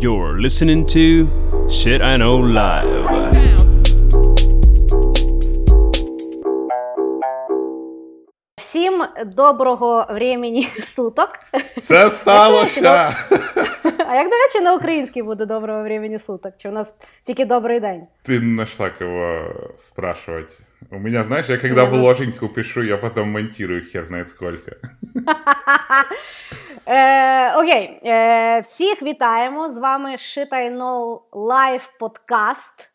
You're listening to Shit I Know Live. Всім доброго времени суток. Це сталося! А як, до речі, на українській буде доброго времени суток? Чи у нас тільки добрий день? Ты нашла кого спрашивать. У меня, знаешь, я когда ну- вложеньку пишу, я потом монтирую хер знает сколько. Е, окей, е, всіх вітаємо. З вами Shit I Know Live подкаст,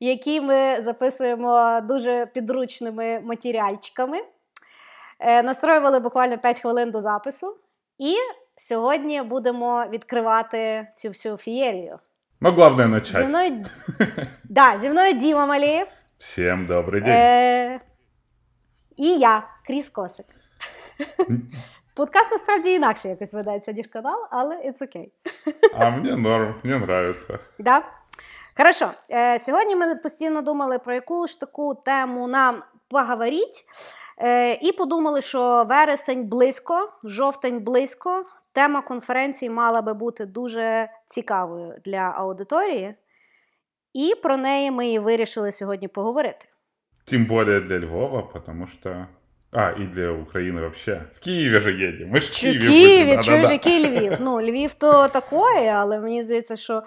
який ми записуємо дуже підручними матеріальчиками. Е, настроювали буквально 5 хвилин до запису. І сьогодні будемо відкривати цю всю фієрію. Но главное Зі мною, да, зі мною Діма Малієв. Всем добрый день. Е, і я, Кріс Косик. Подкаст насправді інакше якось ведеться, ніж канал, але it's окей. А мне норм, мне нравится. Да? Хорошо. Е, сьогодні ми постійно думали, про яку ж таку тему нам поговорити. Е, і подумали, що вересень близько, жовтень близько. Тема конференції мала би бути дуже цікавою для аудиторії. І про неї ми і вирішили сьогодні поговорити. Тем более для Львова, потому что... А, и для Украины вообще. В Киеве же едем. Мы ж в Чи Киеве Києві, будем. чуєш, Да-да-да. який Львів? Ну, Львів то такое, але мені здається, що.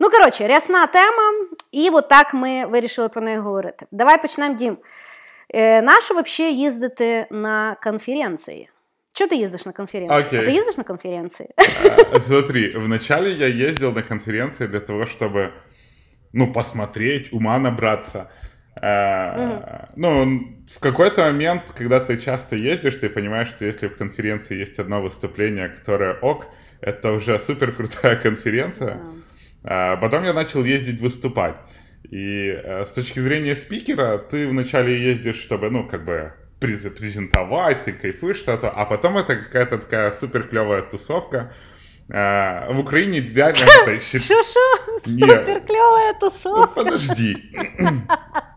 Ну, коротше, рясна тема, і от так ми вирішили про неї говорити. Давай почнемо, Дім. Е, нащо взагалі їздити на конференції? Чого ти їздиш на конференції? Окей. А ти їздиш на конференції? А, Смотри, вначале я ездил на конференции для того, чтобы, ну, посмотреть, ума набраться. А. Ну, в какой-то момент, когда ты часто ездишь, ты понимаешь, что если в конференции есть одно выступление, которое ок, это уже супер крутая конференция. А Потом я начал ездить выступать. И э, с точки зрения спикера, ты вначале ездишь, чтобы, ну, как бы през- презентовать, ты кайфуешь что-то, а потом это какая-то такая супер клевая тусовка. А, В Украине реально это? Ні. Супер кльова Ну, тусовка. подожди.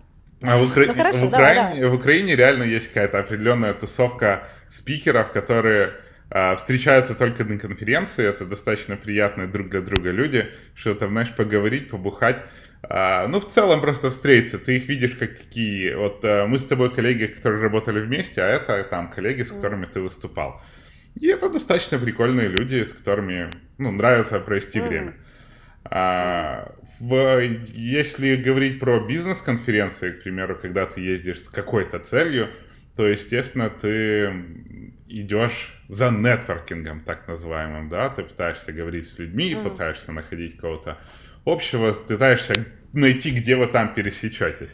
А в, Укра- Ну, хорошо, в, давай, Украине, в Украине реально есть какая-то определенная тусовка спикеров, которые а, встречаются только на конференции. Это достаточно приятные друг для друга люди, что там, знаешь, поговорить, побухать. А, ну, в целом просто встретиться. Ты их видишь как какие... Вот а, мы с тобой коллеги, которые работали вместе, а это там коллеги, с которыми ты выступал. И это достаточно прикольные люди, с которыми ну, нравится провести Мгм. время. А, в, если говорить про бизнес-конференции, к примеру, когда ты ездишь с какой-то целью, то, естественно, ты идешь за нетворкингом, так называемым, да, ты пытаешься говорить с людьми, Мгм. пытаешься находить кого-то общего, пытаешься найти, где вы там пересечетесь.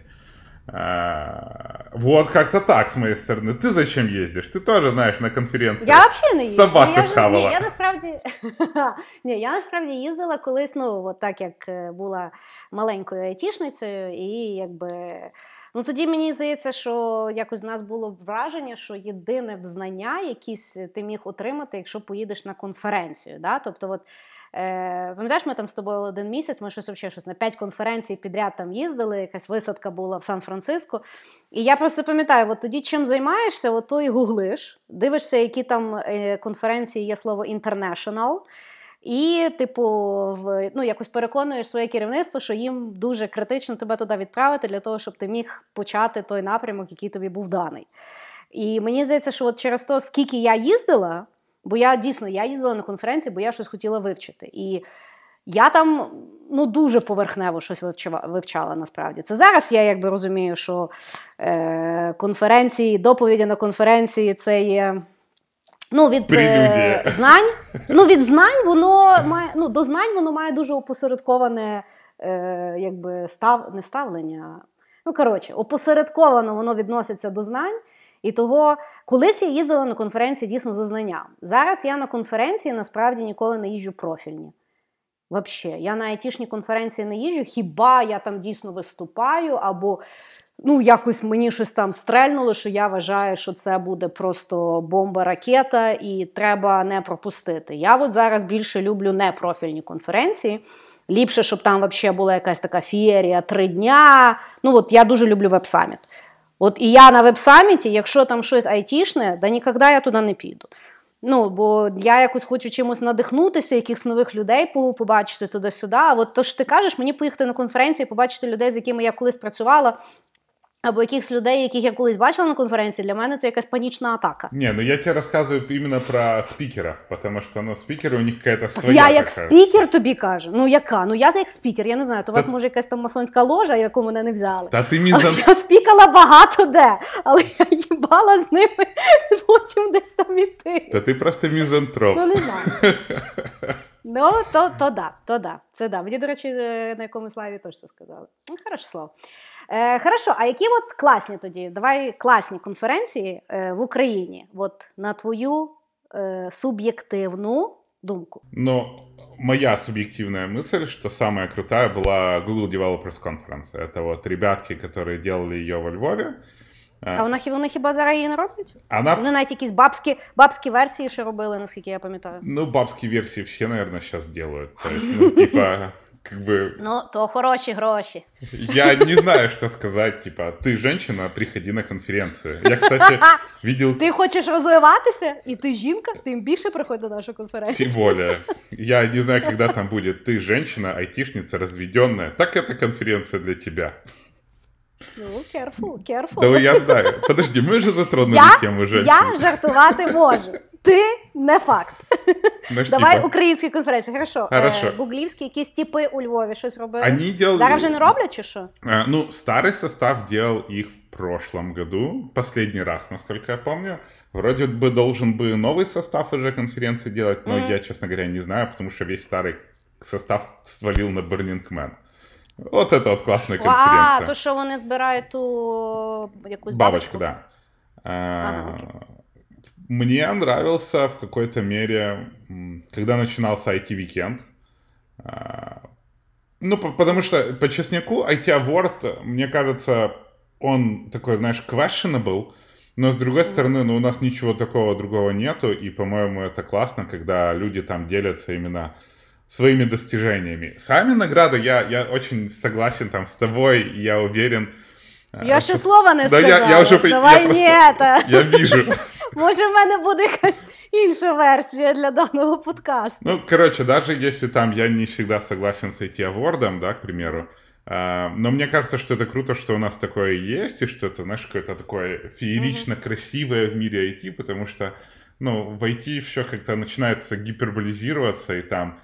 А, вот как-то так с моей стороны. Ты зачем ездишь? Ты тоже, знаешь, на конференции. Я взагалі не їздила. Собаку я, ж- схавала. Ні, я насправді ні, я насправді їздила колись, ну от так як е, була маленькою айтішницею, і якби. Ну тоді мені здається, що якось з нас було враження, що єдине знання, якісь ти міг отримати, якщо поїдеш на конференцію. Да? Тобто, от, е, пам'ятаєш, ми там з тобою один місяць, ми щось взагалі щось на п'ять конференцій підряд там їздили, якась висадка була в Сан-Франциско. І я просто пам'ятаю, от тоді чим займаєшся, от то і гуглиш, дивишся, які там е, конференції є слово international, і, типу, в, ну, якось переконуєш своє керівництво, що їм дуже критично тебе туди відправити для того, щоб ти міг почати той напрямок, який тобі був даний. І мені здається, що от через те, скільки я їздила, бо я дійсно я їздила на конференції, бо я щось хотіла вивчити. І я там ну, дуже поверхнево щось вивчала, вивчала насправді. Це зараз я якби розумію, що е, конференції, доповіді на конференції це є. Ну, від е, Прелюдія. знань. Ну, від знань воно має ну, до знань воно має дуже опосередковане е, якби став, не ставлення. Ну, коротше, опосередковано воно відноситься до знань. І того, колись я їздила на конференції дійсно за знанням. Зараз я на конференції насправді ніколи не їжджу профільні. Вообще, я на айтішні конференції не їжджу, хіба я там дійсно виступаю, або ну, якось мені щось там стрельнуло, що я вважаю, що це буде просто бомба-ракета, і треба не пропустити. Я от зараз більше люблю непрофільні конференції. Ліпше, щоб там взагалі була якась така фієрія три дня. Ну, от я дуже люблю веб-саміт. От і я на веб-саміті, якщо там щось айтішне, да ніколи я туди не піду. Ну, бо я якось хочу чимось надихнутися, якихось нових людей побачити туди-сюди. А от то, що ти кажеш, мені поїхати на конференцію, побачити людей, з якими я колись працювала, або якихось людей, яких я колись бачила на конференції, для мене це якась панічна атака. Не, ну я тебе рассказываю именно про спикеров, потому что, ну, спикеры у них какая-то своя Я як спікер тобі кажу. Ну яка? Ну я як спікер, я не знаю, то у вас може якась там масонська ложа, яку мене не взяли. Та ти Але мізан... я спікала багато де, але я їбала з ними потім десь там іти. Та ти просто мізантроп. Ну не знаю. Ну, то, то да, то да. Це да. Мені, до речі, е, на якомусь лайві точно сказали. Ну, хороше слово. Е, хорошо, а які от класні тоді? Давай класні конференції е, в Україні, от на твою е, суб'єктивну думку. Но моя субъективная мысль, что самая крутая была Google Developers Conference. Это вот ребятки, которые делали ее во Львове. А вона, хі- вони хіба зараз її не роблять? Она, Вони навіть якісь бабські, бабські версії ще робили, наскільки я пам'ятаю. ну, бабские версии все, наверное, сейчас делают. То есть, ну, типа, как бы, Ну, то хороші гроші. я не знаю, что сказать, типа, ты женщина, приходи на конференцию. Я, кстати, видел Ти хочеш розвиватися, і ти жінка, тим більше приходь на нашу тем конференцію. более. Я не знаю, когда там будет. Ты женщина, айтишница, разведенная. Так это конференция для тебя. Ну, careful, careful. Да я знаю. Подожди, мы же затронули Я, тему женщин. я жартувати можу. Ти не факт. Знаешь, Давай типа, українські конференції. Хорошо. Хорошо. Е, гуглівські якісь типи у Львові щось робили. Они делали... Зараз вже не роблять чи що? А, Ну, старый состав делал их в прошлом году, последний раз, насколько я помню. Вроде бы должен бы новый состав уже конференции делать, но Мгм. я, честно говоря, не знаю, потому что весь старый состав свалил на Burning Man. Вот это вот классная А, конференция. то що вони збирають ту якусь Бабочку, да. А, Ага, окей. мне нравился в какой-то мере, когда начинался IT-викенд. А, Ну, по- потому что по честняку IT Award, мне кажется, он такой, знаешь, questionable, но с другой стороны, ну, у нас ничего такого другого нету, и, по-моему, это классно, когда люди там делятся именно своими достижениями. Сами награды, я, я очень согласен там с тобой, я уверен. а, Я что- ще слова не Да, сказала. я, я уже по- я Давай просто- та. Я вижу. Може, в мене буде якась інша версія для даного подкасту. Ну, короче, даже если там я не всегда согласен с IT авордом, да, к примеру, а, но мне кажется, что это круто, что у нас такое есть, и что это, знаешь, какое-то такое феерично красивое в мире IT, потому что, ну, в IT все как-то начинается гиперболизироваться, и там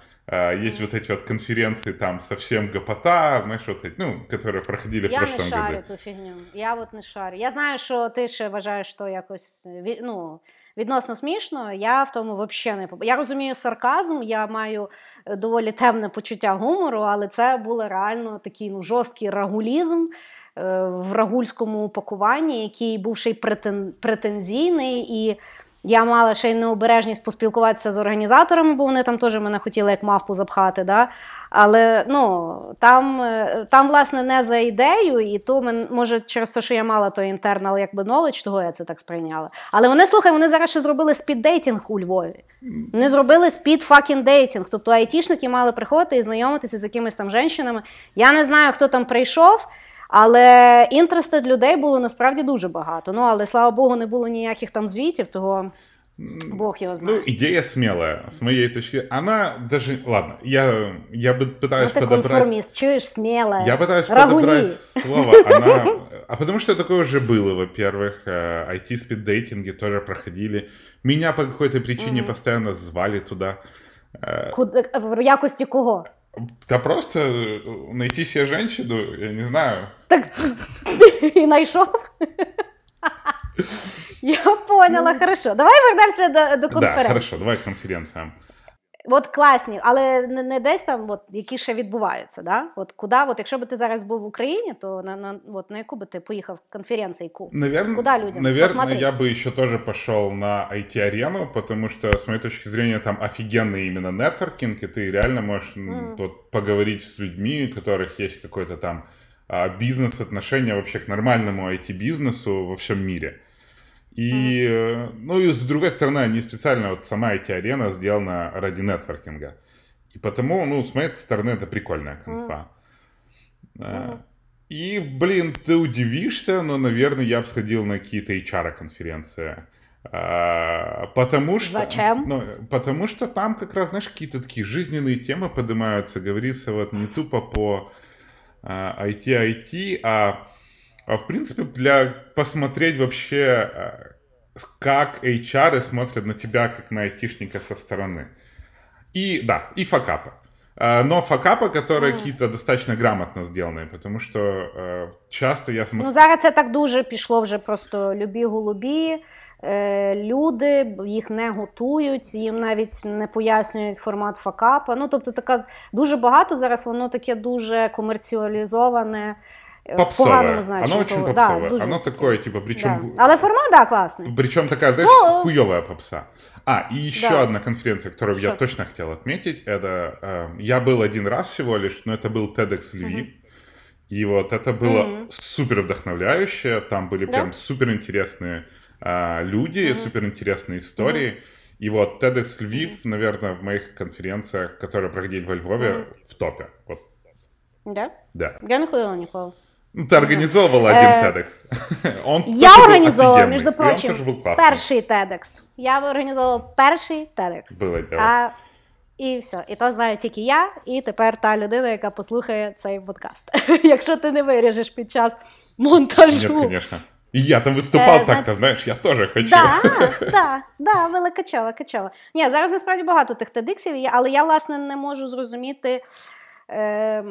есть вот эти вот конференции там совсем гопота, знаешь, вот эти, ну, которые проходили в Я не прошлом шарю году. ту фігню. Я от не шарю. Я знаю, що ти ще вважаєш, що якось ві- ну, відносно смішно. Я в тому взагалі не поб- Я розумію сарказм, я маю е, доволі темне почуття гумору, але це було реально такий ну, жорсткий рагулізм. е, В рагульському упакуванні, який був ще й претен... претензійний, і я мала ще й необережність поспілкуватися з організаторами, бо вони там теж мене хотіли як мавпу запхати. Да? Але ну, там, е, там, власне, не за ідею, і то мен, може через те, що я мала той internal, якби knowledge, того я це так сприйняла. Але вони, слухай, вони зараз ще зробили speed dating у Львові. Вони зробили speed fucking dating. Тобто айтішники мали приходити і знайомитися з якимись там жінками. Я не знаю, хто там прийшов. Але інтерестед людей було насправді дуже багато. Ну але слава Богу, не було ніяких там звітів, того Бог його знає. Ну, идея смелая, с моей точки. Она даже... Ладно, я, я бы Ну, пытаюсь ти подобрать... конформіст, чуєш сміле. Я пытаюсь Рагули. подобрать слово. Она... А потому что такое уже было, во-первых. э, IT-спиддейтинги тоже проходили. Меня по какой-то причине Мгм. постоянно звали туда. Э, Куди- В якості кого? Да просто э, найти себе женщину, я не знаю. Так і знайшов. Я поняла, хорошо. Давай вернемося до, до Да, конференції. хорошо, давай к конференциям. От класні, але не, не десь там, от, які ще відбуваються. Да? От куди, от, якщо б ти зараз був в Україні, то на, на, от, на яку би ти поїхав конференцію? Яку? Наверное, Куда людям наверное посмотреть? я бы еще тоже пошел на IT-арену, потому что, с моей точки зрения, там офигенный именно нетворкинг, и ты реально можешь м, Мгм. вот, поговорить с людьми, у которых есть какой-то там а, бизнес-отношение вообще к нормальному IT-бизнесу во всем мире. И, э, ну и с другой стороны, они специально, вот сама IT-арена сделана ради нетворкинга. И потому, ну, с моей стороны, это прикольная конфа. Э. И, блин, ты удивишься, но, наверное, я бы сходил на какие-то HR-конференции. А, потому что... Зачем? Ну, потому что там как раз, знаешь, какие-то такие жизненные темы поднимаются, говорится вот не тупо по а, IT-IT, а в принципе для посмотреть вообще, а, как HR смотрят на тебя, как на айтишника со стороны. И, да, и факапа. А, но факапы, которые mm. какие-то достаточно грамотно сделаны, потому що е, часто я смотрю... Ну, зараз це так дуже пішло вже просто любі голубі. Е, люди їх не готують, їм навіть не пояснюють формат факапа. Ну, тобто, така дуже багато зараз, воно таке дуже комерціалізоване. Е, попсовое. Поганому значенні. Оно очень попсовое. Да, дуже... Оно такое, типа, причем... Да. Але формат, да, классный. Причем такая, знаешь, ну, хуевая попса. А, и еще да. одна конференция, которую Что? я точно хотел отметить, это э, я был один раз всего лишь, но это был TEDx Львив. Угу. И вот это было угу. супер вдохновляюще. Там были да? прям супер интересные э, люди, угу. супер интересные истории. Угу. И вот TEDx Львив, наверное, в моих конференциях, которые проходили во Львове, угу. в топе. Вот. Да? Да. Я не ходила ніколи. Ну, ты организовывала один э, TEDx. Он Я организовувала, між прочим, перший TEDx. Я організовувала перший TEDx. Було діло. А, і все. І то знаю тільки я, і тепер та людина, яка послухає цей подкаст. Якщо ти не виріжеш під час монтажу. Ні, звісно. І я там виступав е, так-то, знаєш, я теж хочу. Так, так, да, великачова, качова. Ні, зараз насправді багато тих тедиксів, але я, власне, не можу зрозуміти. Е,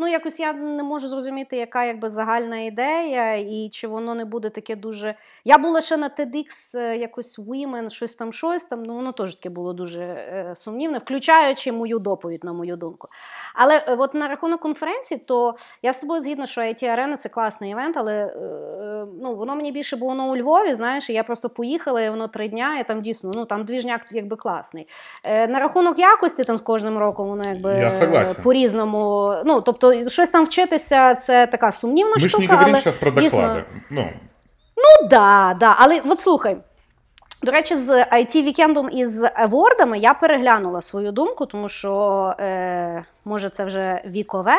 Ну, якось я не можу зрозуміти, яка якби загальна ідея, і чи воно не буде таке дуже. Я була ще на TEDx е, якось Women, щось там, щось там. Ну, воно теж таке було дуже е, сумнівне, включаючи мою доповідь, на мою думку. Але е, от на рахунок конференції, то я з тобою згідна, що IT Arena це класний івент, але е, ну, воно мені більше було у Львові. Знаєш, і я просто поїхала, і воно три дня, і там дійсно ну там двіжняк якби класний. Е, На рахунок якості там з кожним роком воно якби по-різному. Ну, тобто Тобто, щось там вчитися це така сумнівна Ми штука. Ми ж не говоримо зараз про доклади. Ну, ну да, да. Але от слухай. До речі, з it вікендом і з евордами я переглянула свою думку, тому що е, може це вже вікове,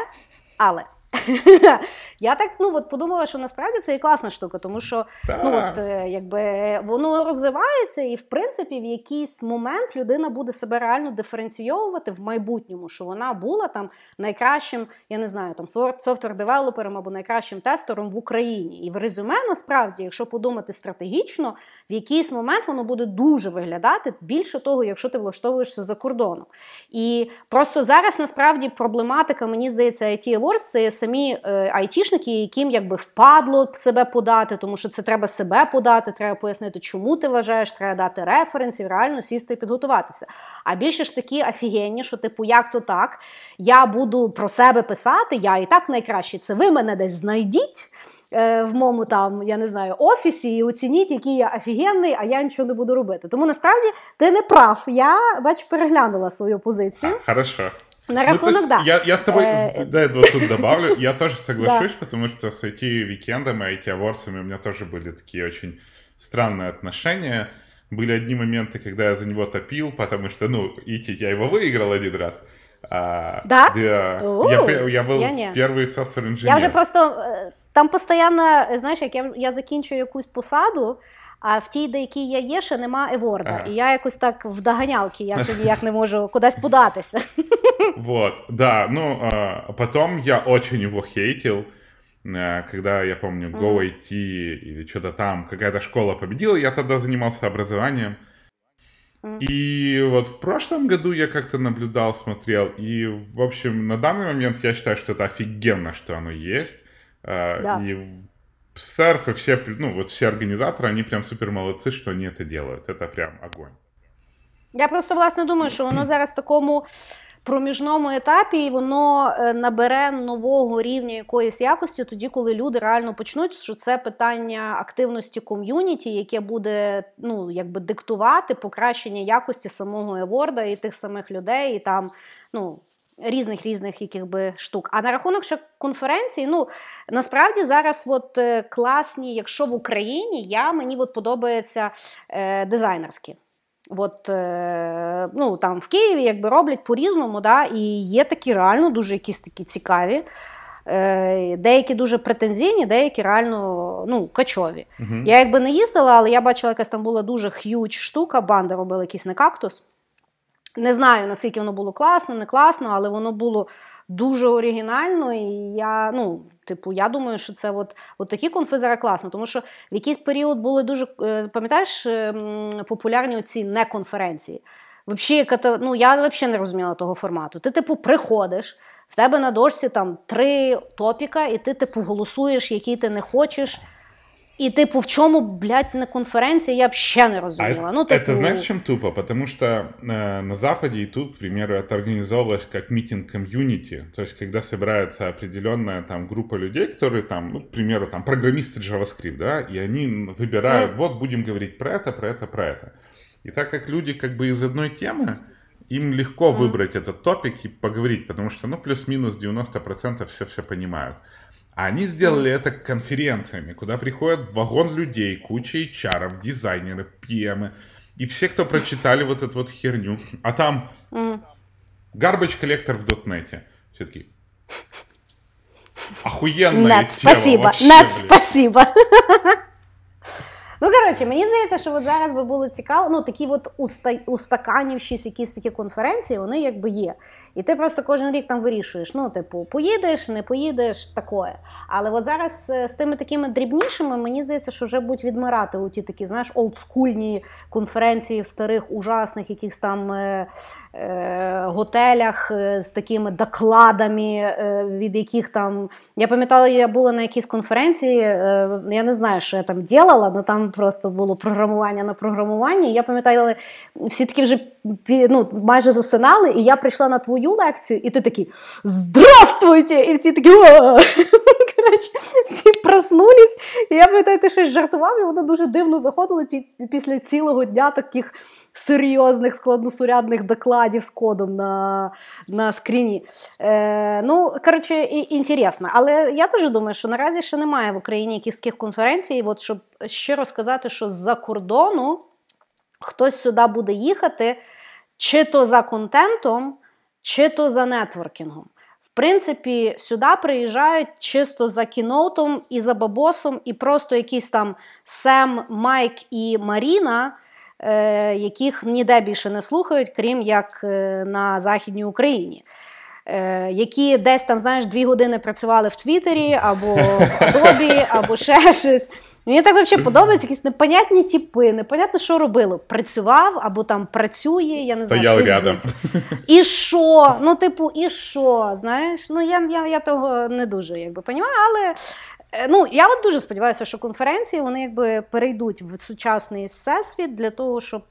але Я так ну от подумала, що насправді це і класна штука, тому що ну от е, якби воно розвивається, і в принципі в якийсь момент людина буде себе реально диференційовувати в майбутньому, що вона була там найкращим, я не знаю, там software developer ом або найкращим тестером в Україні. І в резюме насправді, якщо подумати стратегічно, в якийсь момент воно буде дуже виглядати більше того, якщо ти влаштовуєшся за кордоном. І просто зараз насправді проблематика, мені здається, IT Awards – це самі е, айтішники, яким якби впадло себе подати, тому що це треба себе подати, треба пояснити, чому ти вважаєш, треба дати референсів, реально сісти і підготуватися. А більше ж такі офігенні, що типу, як то так, я буду про себе писати, я і так найкращий. Це ви мене десь знайдіть. Е, в моєму там, я не знаю, офісі і оцініть, який я офігенний, а я нічого не буду робити. Тому насправді ти не прав. Я бач, переглянула свою позицію. А, хорошо. На ну, рахунок, ну, да. Я, я с тобой, э... да, вот тут добавлю, я тоже соглашусь, потому что с IT-викендами, IT-аворсами у меня тоже были такие очень странные отношения. Были одни моменты, когда я за него топил, потому что, ну, IT, я его выиграл один раз. А, да? Да. Я, я был я первый софтвер-инженер. Я вже просто, там постійно, знаєш, як я, я закінчую якусь посаду, а в тій, де якій я є, ще нема Еворда. Ага. І я якось так в доганялки, я ще ніяк не можу кудись податися. Вот, да, ну, а потом я очень его хейтил, когда, я помню, Go IT или что-то там, какая-то школа победила, я тогда занимался образованием. И вот в прошлом году я как-то наблюдал, смотрел, и, в общем, на данный момент я считаю, что это офигенно, что оно есть. Да. И Серф и все, ну, вот все организаторы, они прям супер молодцы, что они это делают. Это прям огонь. Я просто, власне, думаю, що воно зараз в такому проміжному етапі і воно е, набере нового рівня якоїсь якості, тоді, коли люди реально почнуть, що це питання активності ком'юніті, яке буде ну, якби диктувати покращення якості самого еворда і тих самих людей, і там, ну різних різних яких би штук. А на рахунок ще конференції, ну насправді зараз от е, класні, якщо в Україні я мені от подобається е, дизайнерські. От, е, ну, там В Києві якби роблять по-різному, да, і є такі реально дуже якісь такі цікаві. Е, деякі дуже претензійні, деякі реально ну, качові. Uh-huh. Я якби не їздила, але я бачила, якась там була дуже х'юч штука, банда робила якийсь не кактус. Не знаю, наскільки воно було класно, не класно, але воно було дуже оригінально. І я ну, типу, я думаю, що це от, от такі конфи зараз класно. Тому що в якийсь період були дуже, е, пам'ятаєш, ем, популярні оці неконференції. Взагалі, ну, я взагалі не розуміла того формату. Ти, типу, приходиш, в тебе на дошці там три топіка, і ти, типу, голосуєш, які ти не хочеш. И типу, в чому, блядь, на конференции я вообще не разумела. А ну, типу... Это знаешь, чем тупо? Потому что э, на Западе и тут, к примеру, это организовывалось как митинг комьюнити. То есть, когда собирается определенная там группа людей, которые там, ну, к примеру, там программисты JavaScript, да, и они выбирают, mm. вот будем говорить про это, про это, про это. И так как люди как бы из одной темы, им легко mm. выбрать этот топик и поговорить, потому что, ну, плюс-минус 90% все-все понимают. Они сделали это конференциями, куда приходят вагон людей, куча HR, дизайнеры, PM, и все, кто прочитали вот эту вот херню. А там garbage коллектор в дотнете. Все таки охуенная Нет, спасибо, Нет, спасибо. Ну, коротше, мені здається, що от зараз би було цікаво, ну такі от устаканівшість якісь такі конференції, вони якби є. І ти просто кожен рік там вирішуєш. Ну, типу, поїдеш, не поїдеш, такое. Але от зараз е, з тими такими дрібнішими, мені здається, що вже будуть відмирати у ті такі, знаєш, олдскульні конференції в старих, ужасних якихось там е, е, готелях е, з такими докладами, е, від яких там. Я пам'ятала, я була на якійсь конференції, е, я не знаю, що я там ділала, але там просто було програмування на програмуванні. Я пам'ятаю, всі такі вже ну, майже засинали, і я прийшла на твою лекцію, і ти такий Здравствуйте! І всі такі Коротше, всі проснулись. І я пам'ятаю, ти щось жартував, і воно дуже дивно заходило після цілого дня таких. Серйозних складносурядних докладів з кодом на на скріні. Е, Ну, коротше, інтересно. Але я теж думаю, що наразі ще немає в Україні якихось конференцій, от, щоб щиро сказати, що з-за кордону хтось сюди буде їхати, чи то за контентом, чи то за нетворкінгом. В принципі, сюди приїжджають чисто за кіноутом і за бабосом, і просто якісь там Сем, Майк і Маріна, яких ніде більше не слухають, крім як е, на Західній Україні. Е, які десь там, знаєш, дві години працювали в Твіттері або в Адобі, або ще щось. Мені так взагалі подобається якісь непонятні типи, непонятно, що робили. Працював або там працює, я не знаю. Стояв рядом. І що? Ну, типу, і що? Знаєш? Ну, я я, я того не дуже якби понімаю, але е, ну, я от дуже сподіваюся, що конференції вони якби перейдуть в сучасний всесвіт для того, щоб.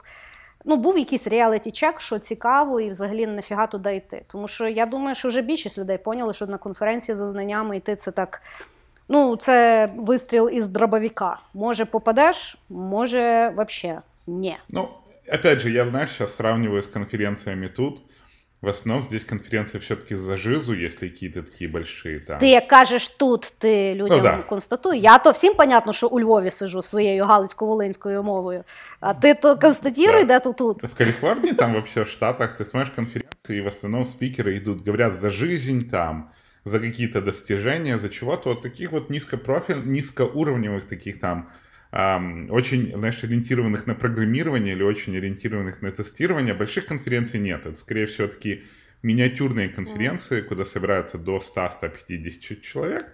Ну, був якийсь реаліті-чек, що цікаво, і взагалі нафіга туди йти. Тому що я думаю, що вже більшість людей поняли, що на конференції за знаннями йти це так Ну, це вистріл із дробовика. Може, попадеш, може, вообще ні. Ну, опять же, я, знаешь, сейчас сравниваю с конференциями тут. В основном здесь конференции все-таки за жизу, если какие-то такі большие. Там. Ти як кажеш тут, ти людям ну, да. констатуй. Я то всім понятно, що у Львові сижу своєю галицько-волинською мовою. А ти то констатируй, да. де тут тут. В Калифорнии, там вообще в Штатах, ты смотришь конференции, и в основном спикеры идут, говорят за жизнь там, за какие-то достижения, за чего-то, вот таких вот низкопрофиль, низкоуровневых таких там, эм, очень, знаешь, ориентированных на программирование или очень ориентированных на тестирование, больших конференций нет. Это, скорее всего, такие миниатюрные конференции, куда собираются до 100-150 человек,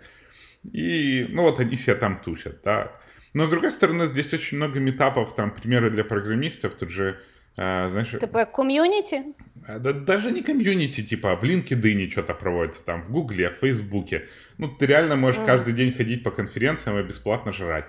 и, ну, вот они все там тусят, да. Но, с другой стороны, здесь очень много метапов, там, примеры для программистов, тут же а, знаешь... Типа комьюнити? Да, даже не комьюнити, типа в LinkedIn что-то проводится, там, в Гугле, в Фейсбуке. Ну, ты реально можеш mm. каждый день ходить по конференціям і безплатно жрати.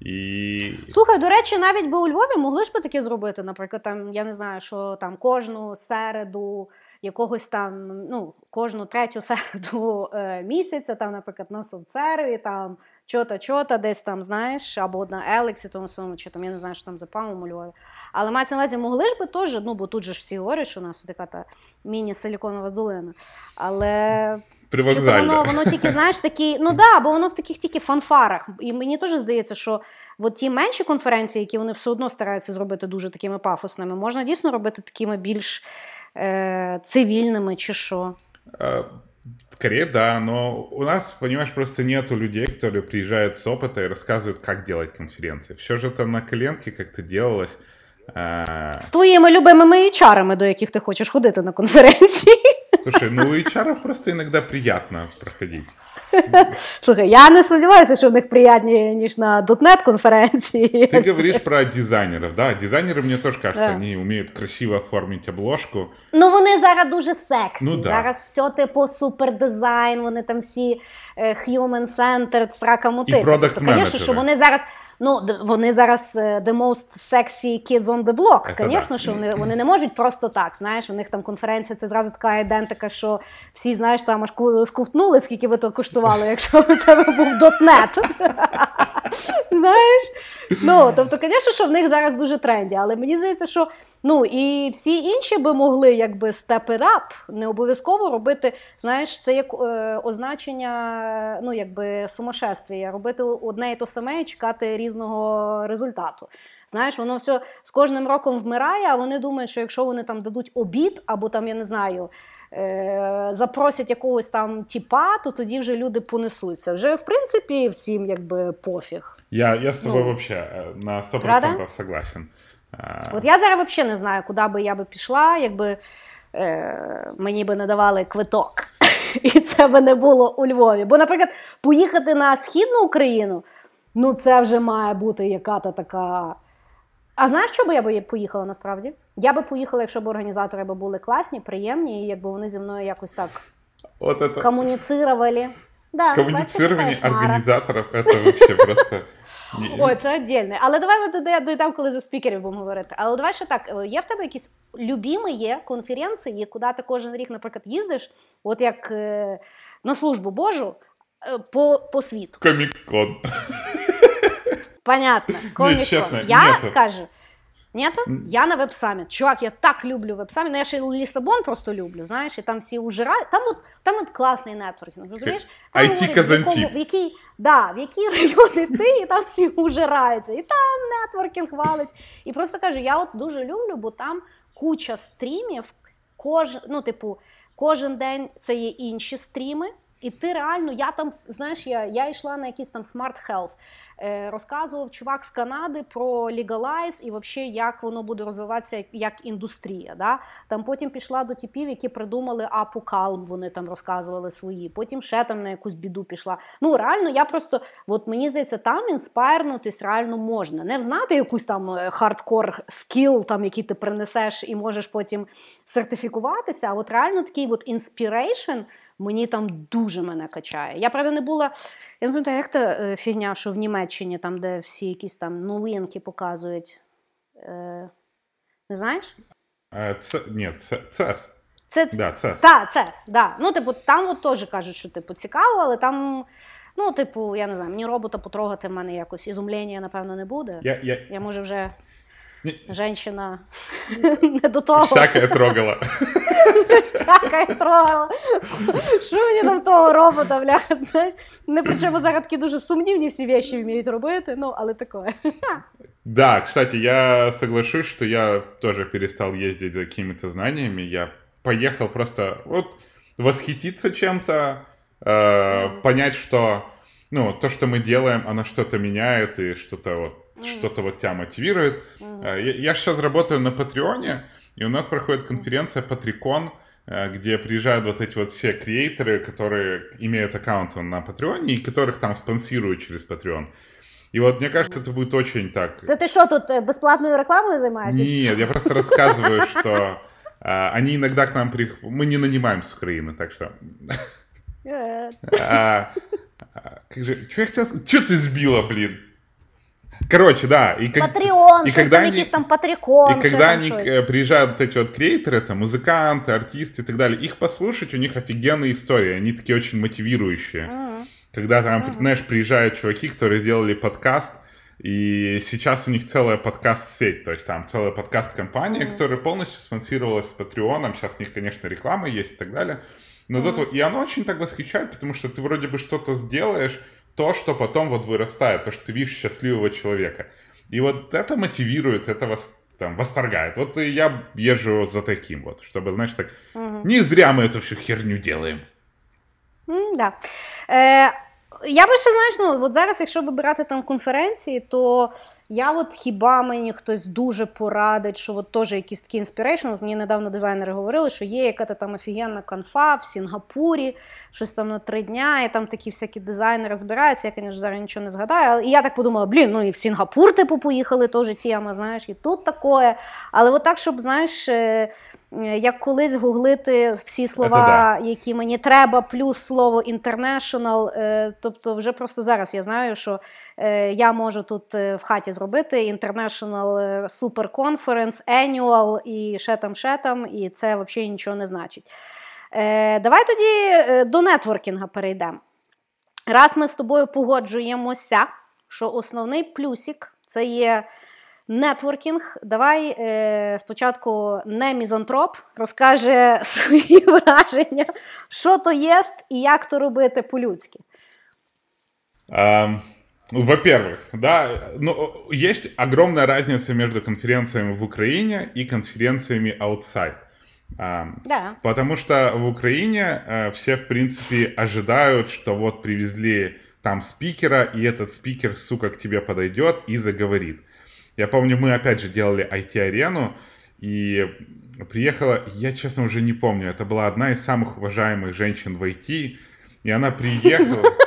І... Слухай, до речі, навіть би у Львові могли ж би таке зробити. Наприклад, там, я не знаю, що там кожну середу якогось там, ну, кожну третю середу е, місяця, там, наприклад, на Совцерві, там чота чота десь там, знаєш, або на Елексі, тому самому, чи там я не знаю, що там за памом у Львові. Але мається на увазі, могли ж би теж, ну, бо тут же ж всі говорять, що у нас така та міні-силіконова долина. Але. Чи воно воно тільки, знаєш, такі, ну да, бо воно в таких тільки фанфарах. І мені теж здається, що от ті менші конференції, які вони все одно стараються зробити дуже такими пафосними, можна дійсно робити такими більш е, цивільними чи що. скорее да, но у нас, понимаешь, просто нету людей, которые приезжают с опыта и рассказывают, как делать конференции. Все же там на коленке как-то делалось. А... З твоїми любимими HR, до яких ти хочеш ходити на конференції. Слушай, ну у HR просто иногда приятно проходить. Слухай, я не сумніваюся, що в них приятні, ніж на .NET конференції. Ты говоришь про дизайнеров, да? Дизайнеры, мне тоже кажется, да. они умеют красиво оформить обложку. Ну, вони зараз дуже сексі. Ну, да. Зараз все типу супердизайн, вони там всі human-centered, срака мути. І продакт-менеджери. що вони зараз Ну, вони зараз е, the most sexy kids on the block. Звісно, що вони вони не можуть просто так. Знаєш, у них там конференція це зразу така ідентика, що всі знаєш, там аж скуфтнули, скільки ви то коштували, якщо це був дотнет. Знаєш? Ну, тобто, звісно, що в них зараз дуже тренді, але мені здається, що ну і всі інші би могли якби step it up, не обов'язково робити. Знаєш, це як е, означення, ну якби сумасшествія, робити одне і то саме і чекати різного результату. Знаєш, воно все з кожним роком вмирає, а вони думають, що якщо вони там дадуть обід, або там, я не знаю, е- запросять якогось там тіпа, то тоді вже люди понесуться. Вже в принципі всім якби пофіг. Я я з тобою ну. взагалі на 100% Правда? согласен. От я зараз взагалі не знаю, куди би я би пішла, якби е, мені би не давали квиток. І це би не було у Львові. Бо, наприклад, поїхати на Східну Україну, ну це вже має бути яка-то така. А знаєш, що би я би поїхала насправді? Я би поїхала, якщо б організатори би були класні, приємні, і якби вони зі мною якось так От это... комуніцировали. Да, Комуніцирование організаторів це взагалі просто. Ой, це віддільне. Але давай ми туди дійдемо, коли за спікерів будемо говорити. Але давай ще так: е, є в тебе якісь любімі є конференції, куди ти кожен рік, наприклад, їздиш, от як е, на службу Божу е, по по світу. Комік-кон. Понятно. Комік-кон. Я нету. кажу. Нету? Я на веб-саміт. Чувак, я так люблю веб-саміт, ну я ще Лісабон просто люблю, знаєш, і там всі ужирають. Там от, там от класний нетворкінг, розумієш? Там IT в, який, да, в який район ти, і там всі ужираються. І там нетворкінг валить. І просто кажу, я от дуже люблю, бо там куча стрімів, кож, ну, типу, кожен день це є інші стріми. І ти реально, я там, знаєш, я я йшла на якийсь там Smart Health, е, розказував чувак з Канади про Legalize і взагалі, як воно буде розвиватися як індустрія. Да? Там Потім пішла до типів, які придумали Апу Calm, вони там розказували свої. Потім ще там на якусь біду пішла. Ну, реально, я просто, от мені здається, там інспайрнутись реально можна. Не взнати якусь там хардкор скіл, там, який ти принесеш і можеш потім сертифікуватися, а от реально такий от inspiration – мені там дуже мене качає. Я правда не була. Я не пам'ятаю, як та е, фігня, що в Німеччині, там, де всі якісь там новинки показують. Е, Не знаєш? Е, це, Ні, це CES. Це да, CES. Та, CES, да. Ну, типу, там от теж кажуть, що типу, цікаво, але там. Ну, типу, я не знаю, мені робота потрогати в мене якось ізумлення, напевно, не буде. Я я... я може вже Женщина не до того. Всяке трогала. Всяке трогала. Що мені там того робота, бляха, знаєш? Не причому зараз такі дуже сумнівні всі вещи вміють робити, ну, але таке. Да, кстати, я соглашусь, что я тоже перестал ездить за какими-то знаниями. Я поехал просто вот восхититься чем-то, э, понять, что ну, то, что мы делаем, оно что-то меняет и что-то вот что-то вот тебя мотивирует. Mm. Я, я сейчас работаю на Патреоне, и у нас проходит конференция Патрикон, э, где приезжают вот эти вот все креаторы, которые имеют аккаунты на Патреоне и которых там спонсируют через Патреон. И вот мне кажется, это будет очень так. Это ты что, тут бесплатную рекламу занимаешься? Нет, я просто рассказываю, что они иногда к нам приходят. Мы не нанимаем с Украины, так что. А, как же, что я хотел сказать? Что ты сбила, блин? Короче, да. И как, Патреон, и когда они, там Патрикон. И когда они что приезжают вот эти вот креаторы, там, музыканты, артисты и так далее, их послушать, у них офигенные истории, они такие очень мотивирующие. Mm-hmm. Когда там, mm-hmm. знаешь, приезжают чуваки, которые делали подкаст, и сейчас у них целая подкаст-сеть, то есть там целая подкаст-компания, mm-hmm. которая полностью спонсировалась с Патреоном, сейчас у них, конечно, реклама есть и так далее. Но mm-hmm. зато, и оно очень так восхищает, потому что ты вроде бы что-то сделаешь, то, что потом вот вырастает, то, что ты видишь счастливого человека. И вот это мотивирует, это вас там восторгает. Вот я езжу за таким вот, чтобы, знаешь, так, угу. не зря мы эту всю херню делаем. Да. Е, я би ще знаєш, ну от зараз, якщо вибирати там конференції, то я от хіба мені хтось дуже порадить, що от теж якісь такі inspiration. От мені недавно дизайнери говорили, що є яка там офігенна конфа в Сінгапурі, щось там на три дня, і там такі всякі дизайнери збираються. Я, звісно, зараз нічого не згадаю. І я так подумала, блін, ну і в Сінгапур, типу, поїхали, теж тема, знаєш, і тут таке. Але от так, щоб, знаєш. Е, Е, як колись гуглити всі слова, да. які мені треба, плюс слово international. Е, тобто, вже просто зараз я знаю, що е, я можу тут в хаті зробити International Super Conference, Annual і ще там, ще там, і це взагалі нічого не значить. Давай тоді до нетворкінга перейдемо. Раз ми з тобою погоджуємося, що основний плюсик це є. Нетворкінг. Давай е, спочатку не мізантроп розкаже свої враження, що то є і як то робити по-людськи. Um, во-первых, да, ну, есть огромная разница между конференциями в Украине и конференциями outside. Um, да. Потому что в Украине uh, все, в принципе, ожидают, что вот привезли там спикера, и этот спикер, сука, к тебе подойдет и заговорит. Я помню, мы опять же делали IT-арену, и приехала, я честно уже не помню, это была одна из самых уважаемых женщин в IT, и она приехала...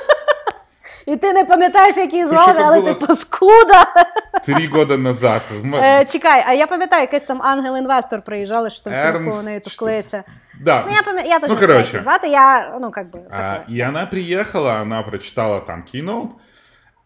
І ти не пам'ятаєш, які звали, але ти паскуда. Три года назад. Е, чекай, а я пам'ятаю, якийсь там ангел-інвестор приїжджали, що там всі в неї товклися. Да. Ну, я пам'ятаю, я теж ну, короче. звати, я, ну, как бы, а, И она приехала, она прочитала там keynote,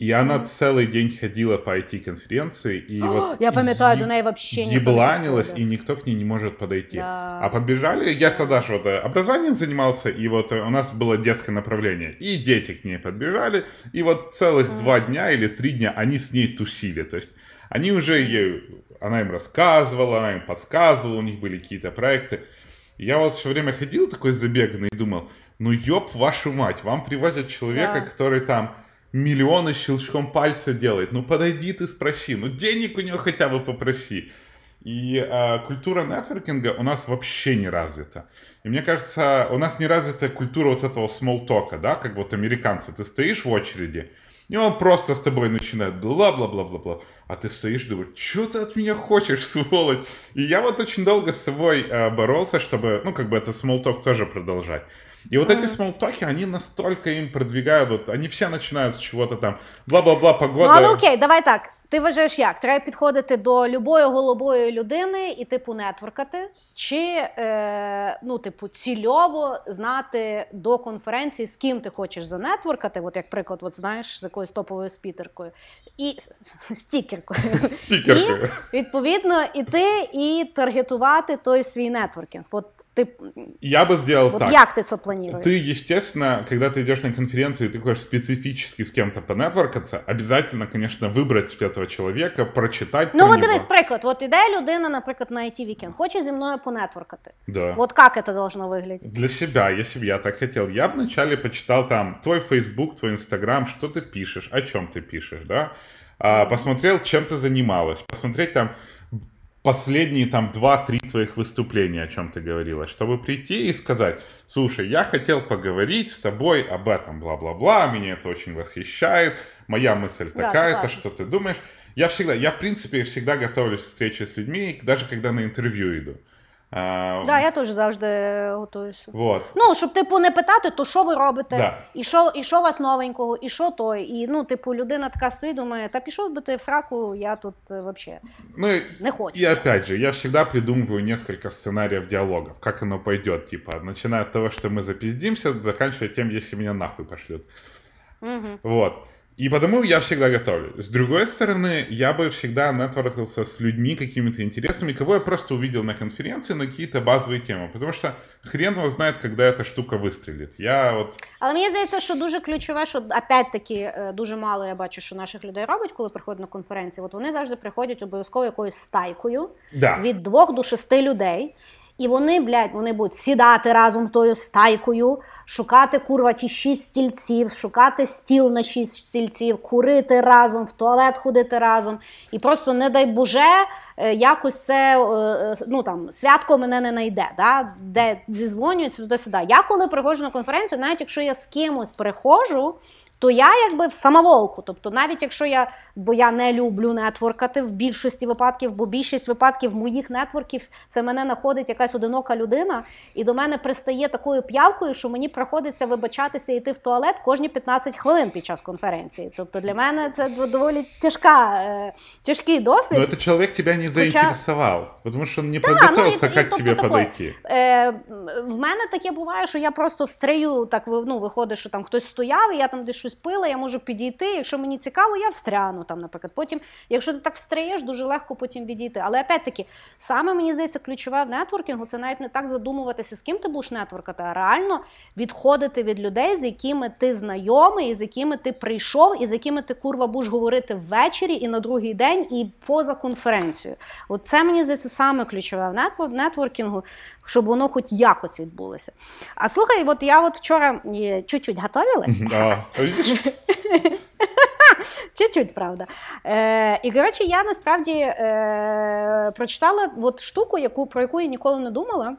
и она целый день ходила по IT-конференции, и О, вот... Я памятаю, до неї вообще никто Ебланилась, и никто к ней не может подойти. Да. А подбежали, я тогда же вот э, образованием занимался, и вот э, у нас было детское направление, и дети к ней подбежали, и вот целых mm. два дня или три дня они с ней тусили, то есть они уже ей, она им рассказывала, она им подсказывала, у них были какие-то проекты. Я вот все время ходил такой забеганный и думал, ну ёб вашу мать, вам приводят человека, да. который там миллионы щелчком пальца делает. Ну подойди ты спроси, ну денег у него хотя бы попроси. И э, культура нетворкинга у нас вообще не развита. И мне кажется, у нас не развита культура вот этого смолтока, да, как вот американцы. Ты стоишь в очереди, и он просто с тобой начинает бла-бла-бла-бла-бла. А ты стоишь, думаешь, что ты от меня хочешь, сволочь? И я вот очень долго с собой э, боролся, чтобы, ну, как бы этот small talk тоже продолжать. И вот эти small talk и, они настолько им продвигают, вот они все начинают с чего-то там, бла-бла-бла, погода. Ну, але окей, давай так. Ти вважаєш як? Треба підходити до любої-любої людини і, типу, network ати, чи е, ну, типу, цільово знати до конференції, з ким ти хочеш за network ати, от як приклад, от знаєш, з якоюсь топовою спікеркою, і стікеркою. Стікеркою. І, відповідно, іти і таргетувати той свій нетворкінг. От ты... Я бы сделал вот так. Як ты это планируешь? Ты, естественно, когда ты идешь на конференцию, и ты хочешь специфически с кем-то понетворкаться, обязательно, конечно, выбрать этого человека, прочитать Ну, от дивись, приклад. От іде людина, наприклад, на IT Weekend, хоче зі мною понетворкати. Да. Вот как это должно выглядеть? Для себя, если бы я так хотел, я бы вначале почитал там твой Facebook, твой Instagram, что ты пишешь, о чем ты пишешь, да? А, посмотрел, чем ты занималась, посмотреть там последние там 2-3 твоих выступления, о чем ты говорила, чтобы прийти и сказать, слушай, я хотел поговорить с тобой об этом, бла-бла-бла, меня это очень восхищает, моя мысль да, такая-то, что ты думаешь. Я всегда, я в принципе всегда готовлюсь к встрече с людьми, даже когда на интервью иду. Так, да, я теж завжди готуюся. Вот. Ну, щоб, типу, не питати, то що ви робите, да. і що і що вас новенького, і що то. І ну, типу, людина така стоїть, думає, та пішов би ти в сраку, я тут взагалі ну, не хочу. И опять же, я всегда придумываю несколько сценариев диалогов, как оно пойдет. Типа, начиная от того, что мы запиздимся, заканчивая тем, если меня нахуй пошлют. Угу. Вот. И потому я всегда готовлю. С другой стороны, я бы всегда нетворкался с людьми какими-то интересами, кого я просто увидел на конференции на какие-то базовые темы. Потому что хрен его знает, когда эта штука вистрілить. Я от... Але мені здається, що дуже ключове, що опять-таки е, дуже мало я бачу, що наших людей робить, коли приходять на конференції. От вони завжди приходять обов'язково якоюсь стайкою да. від двох до шести людей. І вони, блядь, вони будуть сідати разом з тою стайкою, шукати курва ті шість стільців, шукати стіл на шість стільців, курити разом, в туалет ходити разом. І просто, не дай Боже, е, якось це е, ну там святко мене не найде, да? де зізвонюється туди-сюди. Я коли приходжу на конференцію, навіть якщо я з кимось приходжу то я якби в самоволку. Тобто, навіть якщо я, бо я не люблю нетворкати в більшості випадків, бо більшість випадків моїх нетворків це мене знаходить якась одинока людина, і до мене пристає такою п'явкою, що мені приходиться вибачатися і йти в туалет кожні 15 хвилин під час конференції. Тобто для мене це доволі тяжка, е, тяжкий досвід. Ну, це чоловік тебе не заінтересував, тому що не да, підготувався, ну, як тобто, тебе подойти. Е, В мене таке буває, що я просто встрію, так ну, виходить, що там хтось стояв, і я там десь щось щось пила, я можу підійти. Якщо мені цікаво, я встряну там, наприклад. Потім, якщо ти так встраєш, дуже легко потім відійти. Але опять-таки, саме мені здається, ключове в нетворкінгу це навіть не так задумуватися, з ким ти будеш нетворкати, а реально відходити від людей, з якими ти знайомий, і з якими ти прийшов, і з якими ти курва будеш говорити ввечері і на другий день, і поза конференцією. От це мені здається саме ключове в нетворкінгу, щоб воно хоч якось відбулося. А слухай, от я от вчора чуть-чуть готувалась. Чуть-чуть, правда. Е, І, коротше, я насправді е, прочитала от штуку, яку, про яку я ніколи не думала.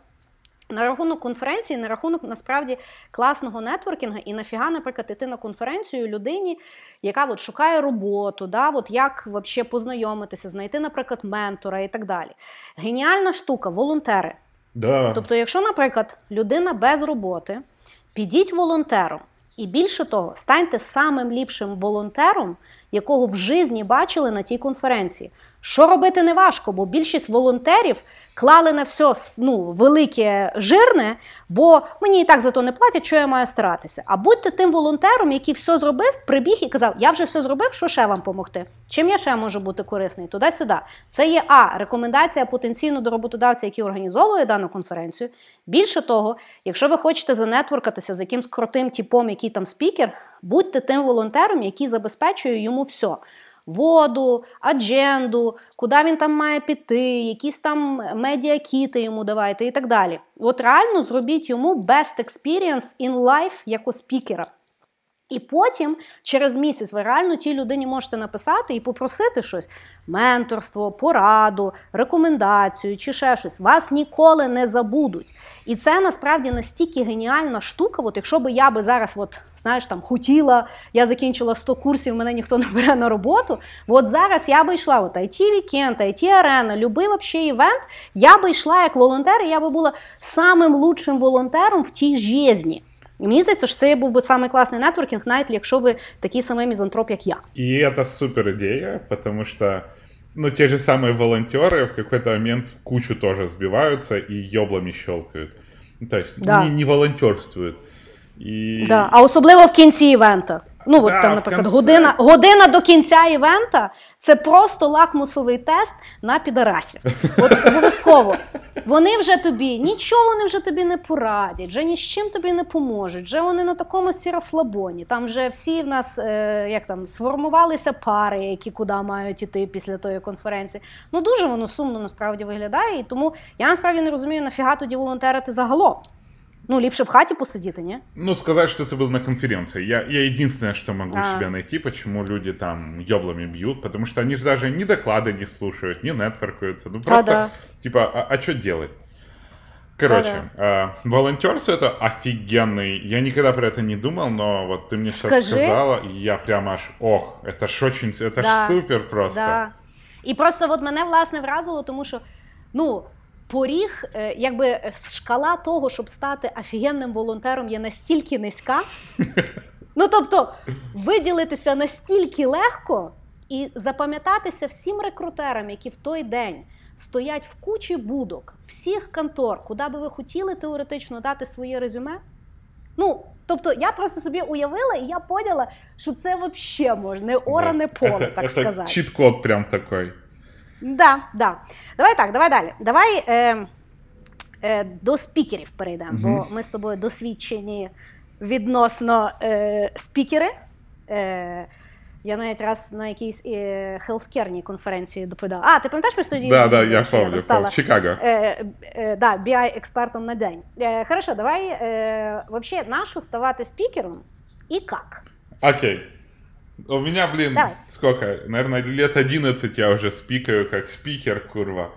На рахунок конференції, на рахунок насправді класного нетворкінгу, і нафіга, наприклад, іти на конференцію людині, яка от шукає роботу, да, от як вообще познайомитися, знайти, наприклад, ментора і так далі. Геніальна штука волонтери. Да. Тобто, якщо, наприклад, людина без роботи, підіть волонтером. І більше того, станьте самим ліпшим волонтером, якого в житті бачили на тій конференції. Що робити не важко, бо більшість волонтерів клали на все ну, велике жирне, бо мені і так за то не платять, що я маю старатися. А будьте тим волонтером, який все зробив, прибіг і казав: Я вже все зробив, що ще вам допомогти? Чим я ще можу бути корисний? Туди-сюди. Це є А. Рекомендація потенційно до роботодавця, який організовує дану конференцію. Більше того, якщо ви хочете занетворкатися з якимсь крутим типом, який там спікер, будьте тим волонтером, який забезпечує йому все воду, адженду, куди він там має піти, якісь там медіакіти йому давайте і так далі. От реально зробіть йому best experience in life як у спікера. І потім, через місяць, ви реально тій людині можете написати і попросити щось: менторство, пораду, рекомендацію чи ще щось. Вас ніколи не забудуть. І це насправді настільки геніальна штука. От якщо би я би зараз, от знаєш, там хотіла, я закінчила 100 курсів, мене ніхто не бере на роботу. От зараз я би йшла, от IT Weekend, IT Arena, любий вообще івент, я би йшла як волонтер, і я би була самим лучшим волонтером в тій житті. І мені здається, що це був би самий класний нетворкінг, навіть якщо ви такий самий мизантроп, як я. И это супер идея, потому что ну, те же самые волонтеры в какой-то момент в кучу тоже сбиваются и еблами щелкают. Ну, то есть да. не, не волонтерствуют. І... Да. А особливо в кінці івента. Ну, от да, там, наприклад, година година до кінця івента це просто лакмусовий тест на підарасів. От обов'язково. Вони вже тобі нічого вони вже тобі не порадять, вже ні з чим тобі не поможуть. Вже вони на такому сірослабоні. Там вже всі в нас е, як там сформувалися пари, які куди мають іти після тої конференції. Ну дуже воно сумно насправді виглядає. І тому я насправді не розумію, нафіга тоді волонтерити загалом. Ну, ліпше в хаті посидіти, не? Ну, сказать, что ты был на конференции. Я, я единственное, что могу а. себя найти, почему люди там еблами бьют, потому что они же даже ни доклады не слушают, не нетворкаются. Ну, просто, да. типа, а, а что делать? Короче, да, э, волонтерство это офигенный. Я никогда про это не думал, но вот ты мне сейчас сказала, и я прямо аж ох, это ж очень, это да. ж супер просто. Да. І просто от мене власне вразило, тому що ну поріг, е, якби е, шкала того, щоб стати офігенним волонтером, є настільки низька. Ну тобто, виділитися настільки легко і запам'ятатися всім рекрутерам, які в той день стоять в кучі будок, всіх контор, куди би ви хотіли теоретично дати своє резюме. Ну, тобто, я просто собі уявила, і я поняла, що це взагалі можна не оране поле, так сказати. Чіт-код прям такий. Да, да. Давай так, давай далі. Давай е, е, до спікерів перейдемо, угу. бо ми з тобою досвідчені відносно е, спікери. Е, Я навіть раз на якійсь е, хелфкерній конференції доповідала. А, ти пам'ятаєш ми студії? Да, да, я помню, стала в Чикаго. Е, е, да, BI-експертом на день. Е, хорошо, давай е, вообще нашу ставати спікером і як? Окей. У меня, блин, Давай. сколько? Наверное, лет 11 я уже спикаю как спикер, курва.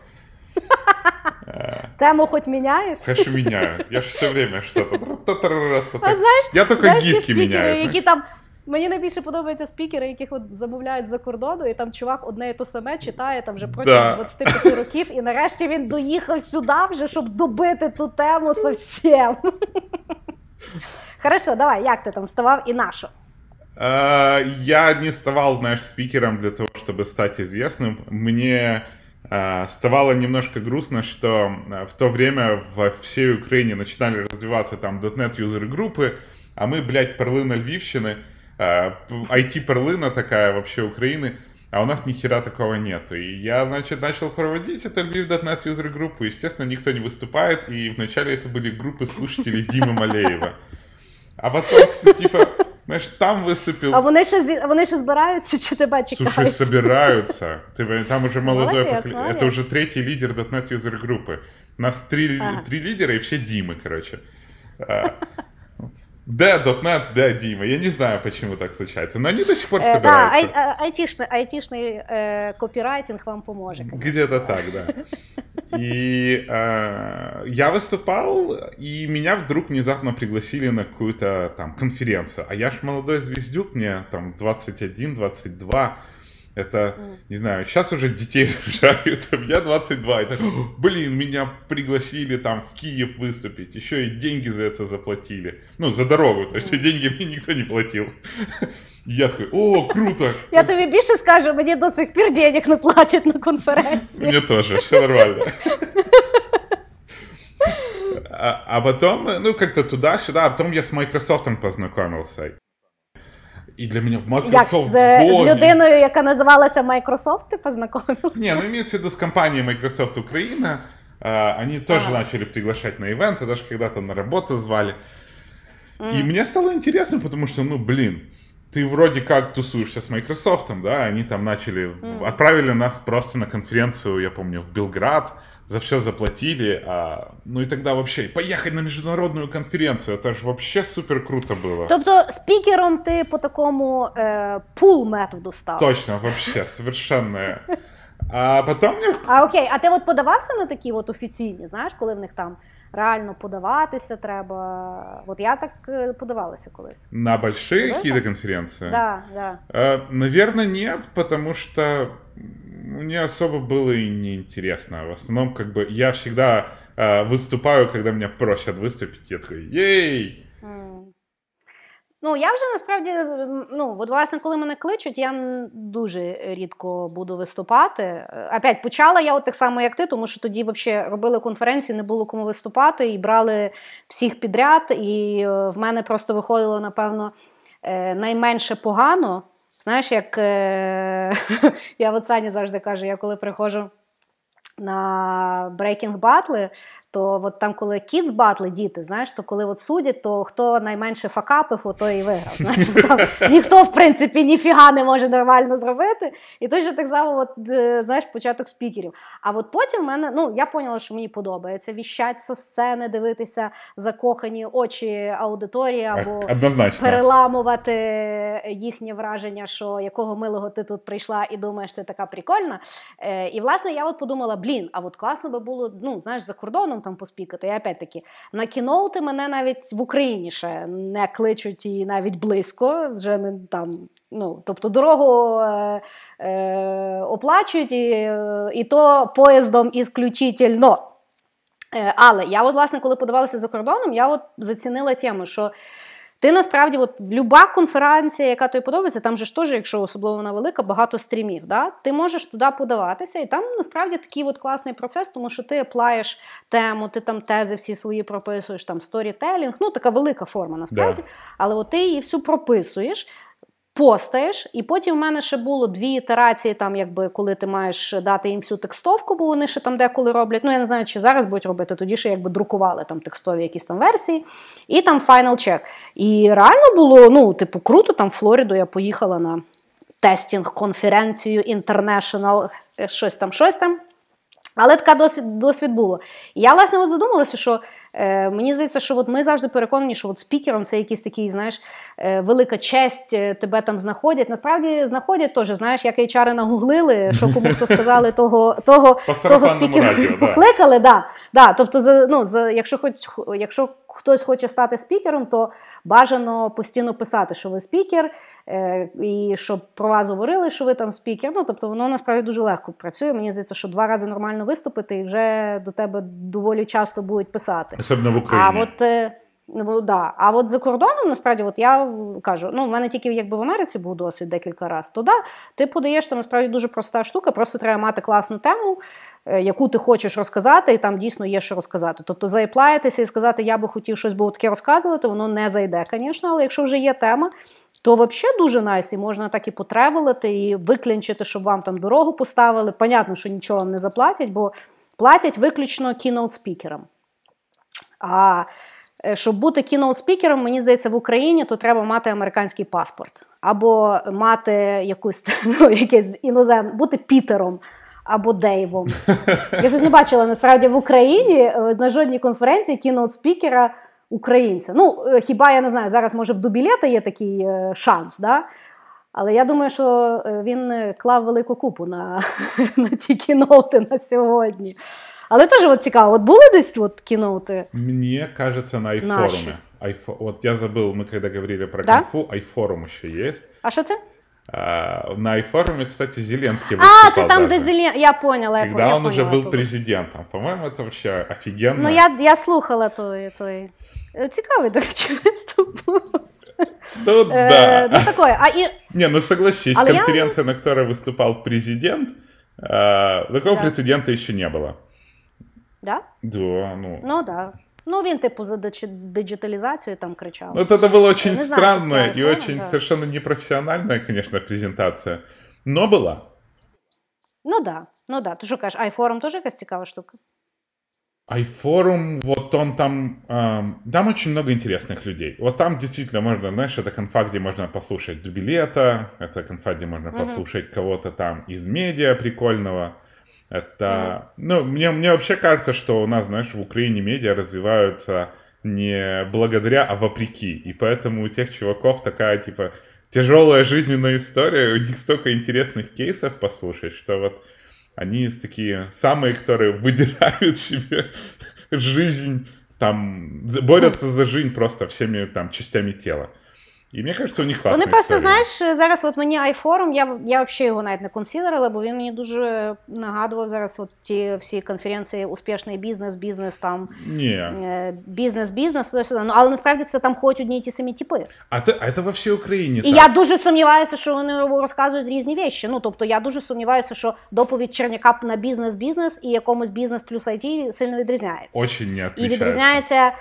Тему хоч міняєш? Конечно, меняю. Я же все время что-то... А знаєш, Я только знаєш, гифки спікери, меняю. які там. Мені найбільше подобаються спікери, яких от замовляють за кордону, і там чувак одне і то саме читає там вже протягом Да. 25 років, і нарешті він доїхав сюди вже, щоб добити ту тему совсем. Хорошо, давай, як ти там ставав і на що? А, Я не ставал, знаешь, спикером для того, чтобы стать известным. Мне а, ставало немножко грустно, что а, в то время во всей Украине начинали развиваться там .NET юзер группы, а мы, блядь, перлына Львивщины, п- IT-перлына такая вообще Украины, а у нас ни хера такого нету. И я, значит, начал проводить это Lviv.NET юзер группу. Естественно, никто не выступает, и вначале это были группы слушателей Димы Малеева. А потом, типа, знаешь, там выступил... А вони ще зі- вони ще збираються, чи тебе чекають? Слушай, собираются. Ты, понимаешь, там уже молодой Молодец, поколение. молодец. Это уже третий лидер .NET юзер группы. У нас три, Ага. три лидера и все Димы, короче. А, Да, .NET, да, Дима. Я не знаю, почему так случается, но они до сих пор Е, да, собираются. ай- а- айтішний, айтішний е, копірайтинг вам поможе. конечно. Где-то так, да. И э, я выступал, и меня вдруг внезапно пригласили на какую-то там конференцию. А я ж молодой звездюк, мне там 21-22. Это, не знаю, сейчас уже детей рожают, а мне 22. Это, блин, меня пригласили там в Киев выступить, еще и деньги за это заплатили. Ну, за дорогу, то есть деньги мне никто не платил. Я такой, о, круто! Я тобі більше скажу, мені до сих пір денег не платять на конференції. Мне тоже, все нормально. А, а потом, ну, как-то туда-сюда, а потом я с Microsoft познакомился. И для меня Як Microsoft, з, з боги. людиною, яка називалася Microsoft, ти познайомився? Не, ну имеется в виду с компанией Microsoft Украина. А, Они тоже Ага. начали приглашать на ивенты, даже когда-то на работу звали. И мне стало интересно, потому что, ну, блин, ты вроде как тусуешься с Microsoft, да, они там начали, отправили нас просто на конференцию, я помню, в Белград, за все заплатили, а, ну и тогда вообще, поехать на международную конференцию, это же вообще супер круто было. Тобто спікером ти по такому е, пул методу став. Точно, вообще, совершенно. А потом мне А окей, а ти от подавався на такі от офіційні, знаєш, коли в них там реально подаватися треба. От я так е, подавалася колись. на большие Да? какие-то конференции? Да, да. Э, Наверное, нет, потому что мне особо было и неинтересно. В основном, как бы, я всегда э, выступаю, когда меня просят выступить. Я такой, ей! М. Ну, я вже насправді, м, ну, от власне, коли мене кличуть, я м, дуже рідко буду виступати. Е, Опять почала я от так само, як ти, тому що тоді взагалі робили конференції, не було кому виступати, і брали всіх підряд. І е, в мене просто виходило, напевно, е, найменше погано. Знаєш, як е, я от Сані завжди кажу, я коли приходжу на брейкінг батли, то от там, коли kids батли, діти, знаєш, то коли от судять, то хто найменше факапив, то і виграв. Знаєш, там ніхто, в принципі, ніфіга не може нормально зробити. І точно так само, от, е, знаєш, початок спікерів. А от потім в мене, ну, я поняла, що мені подобається віщать зі сцени, дивитися закохані очі аудиторії або Однозначно. переламувати їхнє враження, що якого милого ти тут прийшла і думаєш, ти така прикольна. Е, і власне я от подумала: блін, а от класно би було, ну знаєш, за кордоном там поспікати. І опять таки на кіноути мене навіть в Україні ще не кличуть і навіть близько. Вже не там. Ну, тобто дорогу е, е, оплачують, і, і то поїздом ісключительно. Е, Але я, от, власне, коли подавалася за кордоном, я от зацінила тему, що ти насправді, от люба конференція, яка тобі подобається, там же ж теж, якщо особливо вона велика, багато стрімів. Да? Ти можеш туди подаватися, і там насправді такий от класний процес, тому що ти аплаєш тему, ти там тези всі свої прописуєш, там сторітелінг, ну така велика форма насправді, але от ти її всю прописуєш. Постаєш, і потім в мене ще було дві ітерації, там, якби коли ти маєш дати їм всю текстовку, бо вони ще там деколи роблять. Ну, я не знаю, чи зараз будуть робити, тоді ще якби друкували там текстові якісь там версії, і там final check. І реально було, ну, типу, круто, там в Флориду я поїхала на тестінг-конференцію International, е, щось там, щось там. Але така досвід досвід було. І я, власне, от задумалася, що Е, Мені здається, що от ми завжди переконані, що от спікером це якийсь такий, знаєш, е, велика честь, е, тебе там знаходять. Насправді знаходять теж, знаєш, як HR нагуглили, що кому хто сказали, того того, того спікера покликали. Да. Да. Тобто, за, ну, за, якщо хоч, якщо хтось хоче стати спікером, то бажано постійно писати, що ви спікер, е, і щоб про вас говорили, що ви там спікер. Ну, тобто, воно насправді дуже легко працює. Мені здається, що два рази нормально виступити, і вже до тебе доволі часто будуть писати. Особливо в Україні. А от, е, Ну, да. А от за кордоном, насправді, от я кажу, ну в мене тільки якби в Америці був досвід декілька разів, то да, ти подаєш там насправді дуже проста штука, просто треба мати класну тему, е, яку ти хочеш розказати, і там дійсно є що розказати. Тобто заіплаєтеся і сказати, я би хотів щось було таке розказувати, воно не зайде, звісно, але якщо вже є тема, то взагалі дуже nice, і можна так і по travel ити, і виклянчити, щоб вам там дорогу поставили. Понятно, що нічого вам не заплатять, бо платять виключно keynote -спікерам. А е, щоб бути keynote -спікером, мені здається, в Україні то треба мати американський паспорт, або мати якусь ну, якесь іноземне, бути Пітером. Або Дейвом. Я щось не бачила насправді в Україні е, на жодній конференції keynote -спікера українця. Ну, е, хіба я не знаю, зараз може в Дубілета є такий шанс, да? але я думаю, що він клав велику купу на на ті кіноути на сьогодні. Але теж от цікаво, от були десь от кіноути? Мне кажется, на айфоруме. Айфо... Вот я забыл, мы когда говорили про да? конфу, айфорум еще есть. А що це? А, на айфоруме, кстати, Зеленский А, це там, даже. де Зеленский, я поняла, я Когда я он поняла, уже был тут. президентом. По-моему, это вообще офигенно. Ну, я, я слухала той, той. Е, цікавий, до речі, виступ. Ну, да. Е, ну, такое. А, і... Не, ну согласись, Але конференция, я... на которой выступал президент, э, такого да. прецедента еще не было. Да? Да, ну. Ну да. Ну, він, типу, за диджиталізацію там кричав. Ну, это было очень не странная знаю, и очень да. совершенно непрофессиональная, конечно, презентация. Но была. Ну да. Ну да. Ти що кажеш, iForum теж якась цікава штука? iForum, вот он там, э, там очень много интересных людей. Вот там действительно можно, знаешь, это конфа, где можно послушать дубилета, это конфа, где можно угу. послушать кого-то там из медиа прикольного. Это, mm-hmm. ну, мне, мне вообще кажется, что у нас, знаешь, в Украине медиа развиваются не благодаря, а вопреки. И поэтому у тех чуваков такая, типа, тяжелая жизненная история, у них столько интересных кейсов послушать, что вот они такие самые, которые выдирают себе жизнь, там, борются за жизнь просто всеми там частями тела. І мені кажется, у них класна Вони просто, історія. знаєш, зараз от мені iForum, я я взагалі його навіть не консідерила, бо він мені дуже нагадував зараз от ті всі конференції Успішний бізнес, бізнес там е, бізнес, бізнес, туди сюди. Ну, але насправді це там ходять одні й ті самі типи. А це, а це во всій Україні. І так. я дуже сумніваюся, що вони розказують різні речі. Ну, тобто я дуже сумніваюся, що доповідь Черняка на бізнес-бізнес і якомусь бізнес плюс IT сильно відрізняється. Очень не І відрізняється.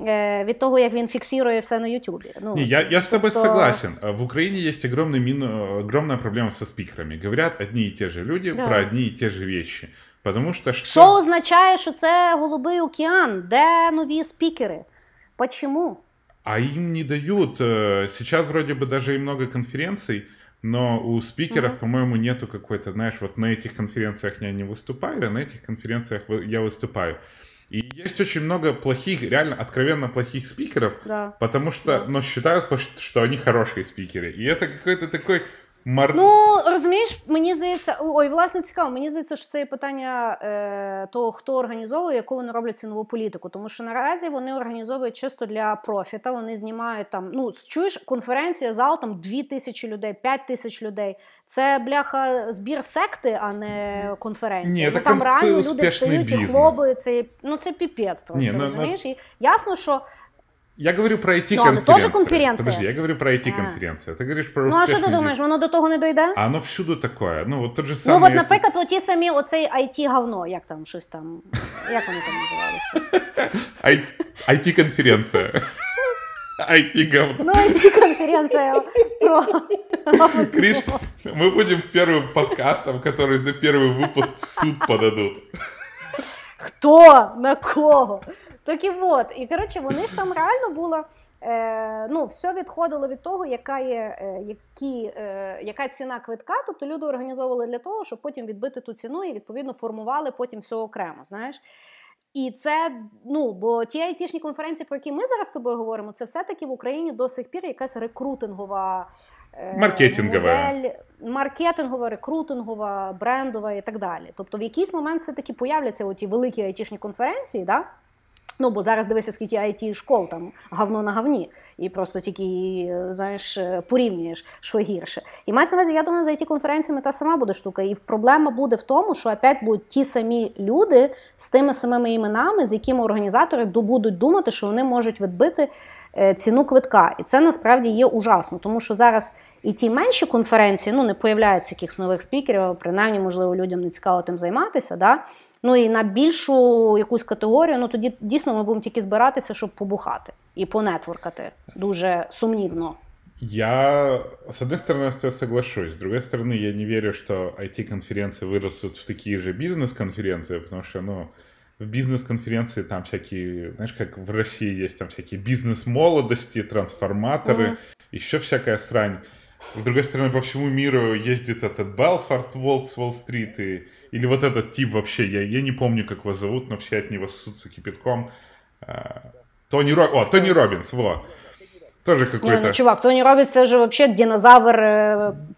Е, від того, як він фіксує все на Ютубе. Ну, Не, я, я с тобой тобто... согласен. В Украине есть огромный мину, огромная проблема со спикерами. Говорят одни и те же люди да. про одни и те же вещи. Потому что что... Що означає, що це голубий океан? Де нові спікери? Почему? А им не дают. Э, сейчас вроде бы даже и много конференций, но у спикеров, uh-huh. по-моему, нету какой-то, знаешь, вот на этих конференциях я не выступаю, а на этих конференциях я выступаю. И есть очень много плохих, реально откровенно плохих спикеров, да. потому что, да. но считают, что они хорошие спикеры. И это какой-то такой Мар... Ну, розумієш, мені здається, ой, власне цікаво, мені здається, що це є питання е, того, хто організовує, яку вони роблять цінову політику. Тому що наразі вони організовують чисто для профіта. Вони знімають там. Ну, чуєш, конференція, зал там 2 тисячі людей, 5 тисяч людей. Це бляха збір секти, а не конференція. Ні, ну, Там реально люди стають і хлопають. Це ну це піпець просто. Ні, ну, розумієш? Ну... І ясно, що. Я говорю про IT-конференцию. Ну, тоже конференция. Подожди, я говорю про IT-конференцию. А. Ти говориш про Ну, а що ти думаєш, воно до того не дойде? А воно всюди таке. Ну, от тот же самий... Ну, от, наприклад, оті самі, оцей IT-говно, як там, щось там, як вони там називалися? IT-конференція. IT-говно. Ну, IT-конференция про... Криш, мы будем первым подкастом, который за первый выпуск в суд подадут. Хто? На кого? Так і от. І коротше, вони ж там реально було. е, ну, все відходило від того, яка є е, які, е, яка ціна квитка. Тобто люди організовували для того, щоб потім відбити ту ціну і відповідно формували потім все окремо. знаєш. І це, ну, бо ті айтішні конференції, про які ми зараз з тобою говоримо, це все-таки в Україні до сих пір якась рекрутингова е, Маркетингова. модель, маркетингова, рекрутингова, брендова і так далі. Тобто, в якийсь момент все-таки появляться оті великі айтішні конференції, да? Ну, бо зараз дивися, скільки it школ там говно на говні, і просто тільки знаєш, порівнюєш, що гірше. І мається на увазі, я думаю, за it конференціями та сама буде штука. І проблема буде в тому, що опять будуть ті самі люди з тими самими іменами, з якими організатори будуть думати, що вони можуть відбити е, ціну квитка. І це насправді є ужасно, тому що зараз. І ті менші конференції ну не появляються якихось нових спікерів, принаймні, можливо, людям не цікаво тим займатися. Да? Ну і на більшу якусь категорію, ну тоді дійсно ми будемо тільки збиратися, щоб побухати і понетворкати. Дуже сумнівно. Я, с одной стороны, с тобой соглашусь. С другой стороны, я не верю, что IT-конференции вырастут в такие же бизнес-конференции, потому что, ну, в бизнес-конференции там всякие, знаешь, как в России есть там всякие бизнес-молодости, трансформаторы, mm-hmm. еще всякая срань. С другой стороны, по всему миру ездит этот Белфорд Волкс Уолл-стрит, и, или вот этот тип вообще, я, я не помню, как его зовут, но все от него ссутся кипятком. А, Тони Ро... О, Тони Робинс, во. Тоже какой-то... Не, ну, чувак, Тони Робинс це вже вообще динозавр,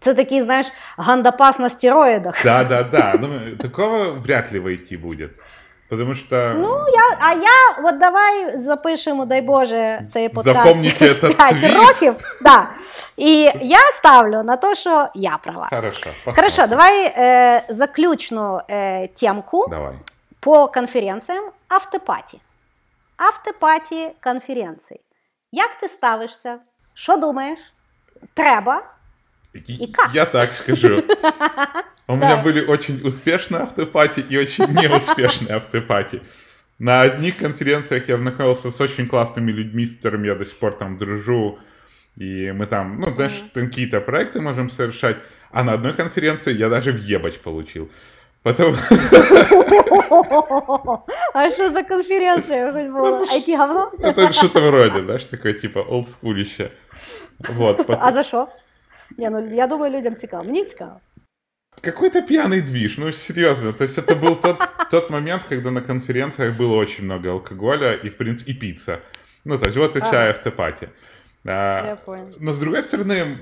це такий, знаешь, Гандапас на стероидах. Да-да-да, ну, такого вряд ли войти будет. Потому что... Ну, я, а я, от давай запишемо, дай Боже, цей подкаст Запомните через 5 років. Да. І я ставлю на те, що я права. Хорошо, посмотрим. Хорошо, давай е, заключну е, темку Давай. по конференціям автопаті. Автопаті конференцій. Як ти ставишся? Що думаєш? Треба? И как? Я так скажу. У меня были очень успешные автопати и очень неуспешные автопати. На одних конференциях я знакомился с очень классными людьми, с которыми я до сих пор там дружу. И мы там, ну, знаешь, там какие-то проекты можем совершать. А на одной конференции я даже въебать получил. Потом... А что за конференция хоть было? IT-говно? Это что-то вроде, знаешь, такое типа олдскулище. Вот. А за что? Не, ну я думаю, людям цікаво. Мені цікаво. Какой-то пьяный движ, ну серьезно. То есть это был тот, тот момент, когда на конференциях было очень много алкоголя и, в принципе, и пицца. Ну, то есть вот и чай в тепате. А, я понял. Но с другой стороны,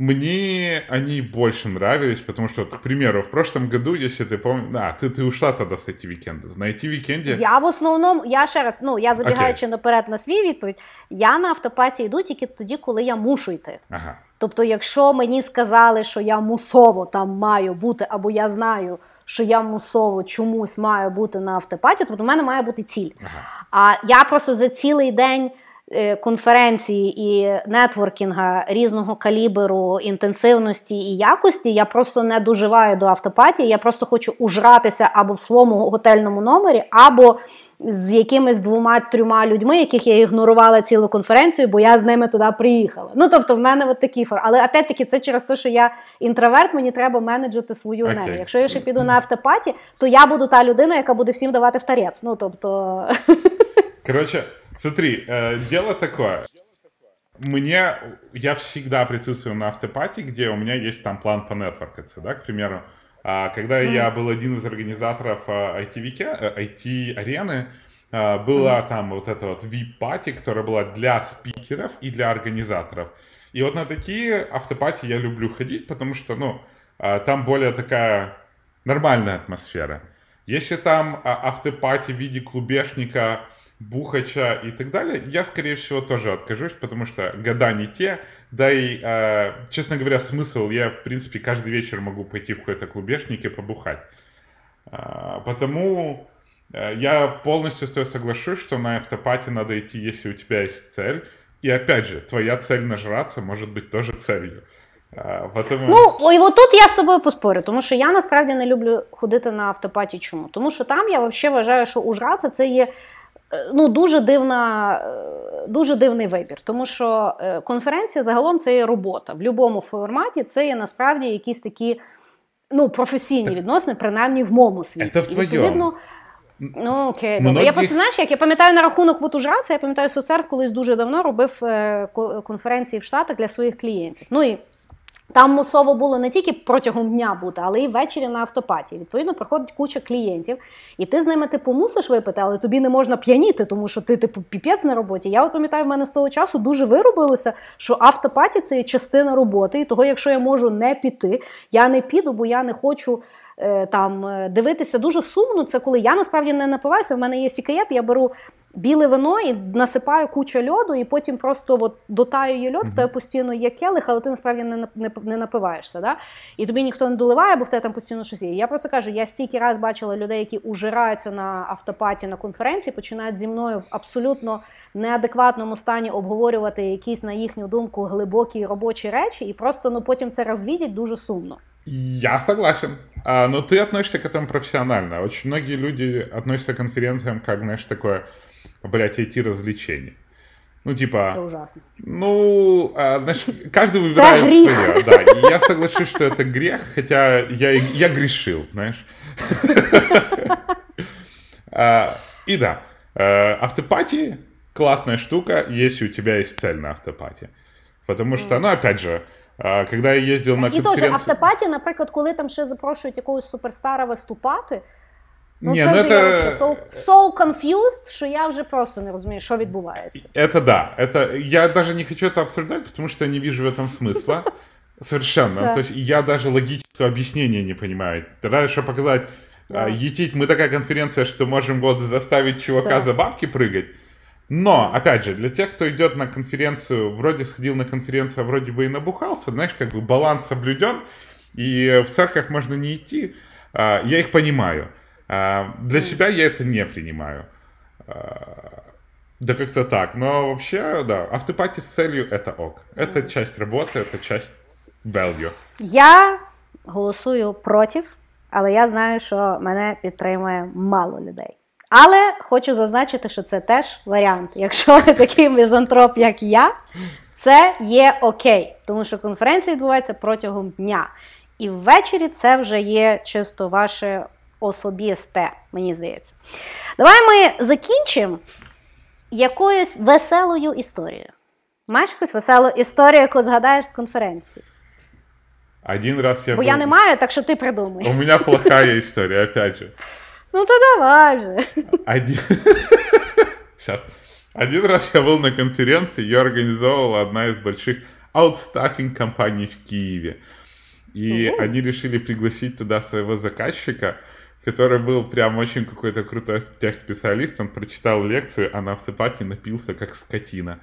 мне они больше нравились, потому что, к примеру, в прошлом году, если ты помнишь, да, ты, ты ушла тогда с IT-вікенду. На IT-вікенді... Я в основному, я ще раз, ну, я забігаючи okay. наперед на свій відповідь, я на автопаті йду тільки тоді, коли я мушу йти. Ага. Тобто, якщо мені сказали, що я мусово там маю бути, або я знаю, що я мусово чомусь маю бути на автопаті, тобто в мене має бути ціль. Ага. А я просто за цілий день. Е, конференції і нетворкінга різного калібру, інтенсивності і якості, я просто не доживаю до автопатії. Я просто хочу ужратися або в своєму готельному номері, або з якимись двома-трьома людьми, яких я ігнорувала цілу конференцію, бо я з ними туди приїхала. Ну тобто, в мене от такі фор. Але опять-таки, це через те, що я інтроверт, мені треба менеджити свою енергію. Okay. Якщо я ще піду на автопаті, то я буду та людина, яка буде всім давати в тарець. Ну тобто. Коротше. Смотри, э, дело такое. Мне, я всегда присутствую на автопате, где у меня есть там план по нетворкаться, да, к примеру. А, когда mm. я был один из организаторов IT-арены, э, э, была mm. там вот эта вот VIP-пати, которая была для спикеров и для организаторов. И вот на такие автопати я люблю ходить, потому что, ну, там более такая нормальная атмосфера. Если там автопати в виде клубешника Бухача и так далее, я, скорее всего, тоже откажусь, потому что года не те, да и, э, честно говоря, смысл, я, в принципе, каждый вечер могу пойти в какой-то клубешник и побухать. Э, потому э, я полностью с тобой соглашусь, что на автопате надо идти, если у тебя есть цель. И опять же, твоя цель нажраться может быть тоже целью. Потому... Ну, і отут я з тобою поспорю, тому що я насправді не люблю ходити на автопаті. Чому? Тому що там я взагалі вважаю, що ужратися це є Е, ну, дуже дивна, е, дуже дивний вибір, тому що е, конференція загалом це є робота. В будь-якому форматі це є насправді якісь такі ну, професійні відносини, принаймні в моєму світі. Це в твоєму. Ну окей, добре. Я просто знаєш, як я пам'ятаю на рахунок от ужраца, я пам'ятаю, соцер колись дуже давно робив е, конференції в Штатах для своїх клієнтів. Ну і там мусово було не тільки протягом дня бути, але й ввечері на автопаті. Відповідно, приходить куча клієнтів, і ти з ними типу мусиш випити, але тобі не можна п'яніти, тому що ти типу піпець на роботі. Я от пам'ятаю, в мене з того часу дуже виробилося, що автопаті це є частина роботи. І того, якщо я можу не піти, я не піду, бо я не хочу е, там е, дивитися. Дуже сумно. Це коли я насправді не напиваюся. В мене є секрет, я беру біле вино і насипаю кучу льоду, і потім просто от дотаю її льод, в тебе постійно є келих, але ти насправді не не, не напиваєшся. Да? І тобі ніхто не доливає, бо в тебе там постійно щось є. Я просто кажу, я стільки раз бачила людей, які ужираються на автопаті на конференції, починають зі мною в абсолютно неадекватному стані обговорювати якісь, на їхню думку, глибокі робочі речі, і просто ну потім це розвідять дуже сумно. Я согласен. А, но ты относишься к этому профессионально. Очень многие люди относятся к конференциям как, знаешь, такое блядь, IT-развлечений. Ну, типа... Это ужасно. Ну, а, значит, каждый выбирает свое. Да, и я соглашусь, что это грех, хотя я, я грешил, знаешь. А, и да, э, автопатии классная штука, если у тебя есть цель на автопатии. Потому что, ну, опять же, а, когда я ездил на конференцию... І теж автопатія, наприклад, коли там ще запрошують якогось суперстара виступати, Ну, Ні, це ну вже это... я so, so confused, що я вже просто не розумію, що відбувається. Это да. Это... Я даже не хочу это обсуждать, потому что я не вижу в этом смысла. Совершенно. Да. То есть я даже логического объяснения не понимаю. Раньше чтобы показать, да. етить, мы такая конференция, что можем вот заставить чувака да. за бабки прыгать. Но, опять же, для тех, кто идет на конференцию, вроде сходил на конференцию, а вроде бы и набухался, знаешь, как бы баланс соблюден, и в церковь можно не идти, я их понимаю. А, для себя я это не принимаю. А, да как-то так. Но вообще, да, автопати с целью это ок. Это часть работы, это часть value. Я голосую проти, але я знаю, що мене підтримує мало людей. Але хочу зазначити, що це теж варіант. Якщо ви такий мізантроп, як я, це є окей, тому що конференція відбувається протягом дня. І ввечері це вже є чисто ваше особисте, мені здається. Давай ми закінчимо якоюсь веселою історією. Маєш якусь веселу історію, яку згадаєш з конференції? Один раз я Бо был... я не маю, так що ти придумай. У меня плохая история, опять же. Ну то давай же. Один... Сейчас. Один раз я был на конференции, ее организовывала одна из больших аутстаффинг компаний в Киеве. И угу. они решили пригласить туда своего заказчика, который был прям очень какой-то крутой техспециалист. Он прочитал лекцию, а на автопате напился как скотина.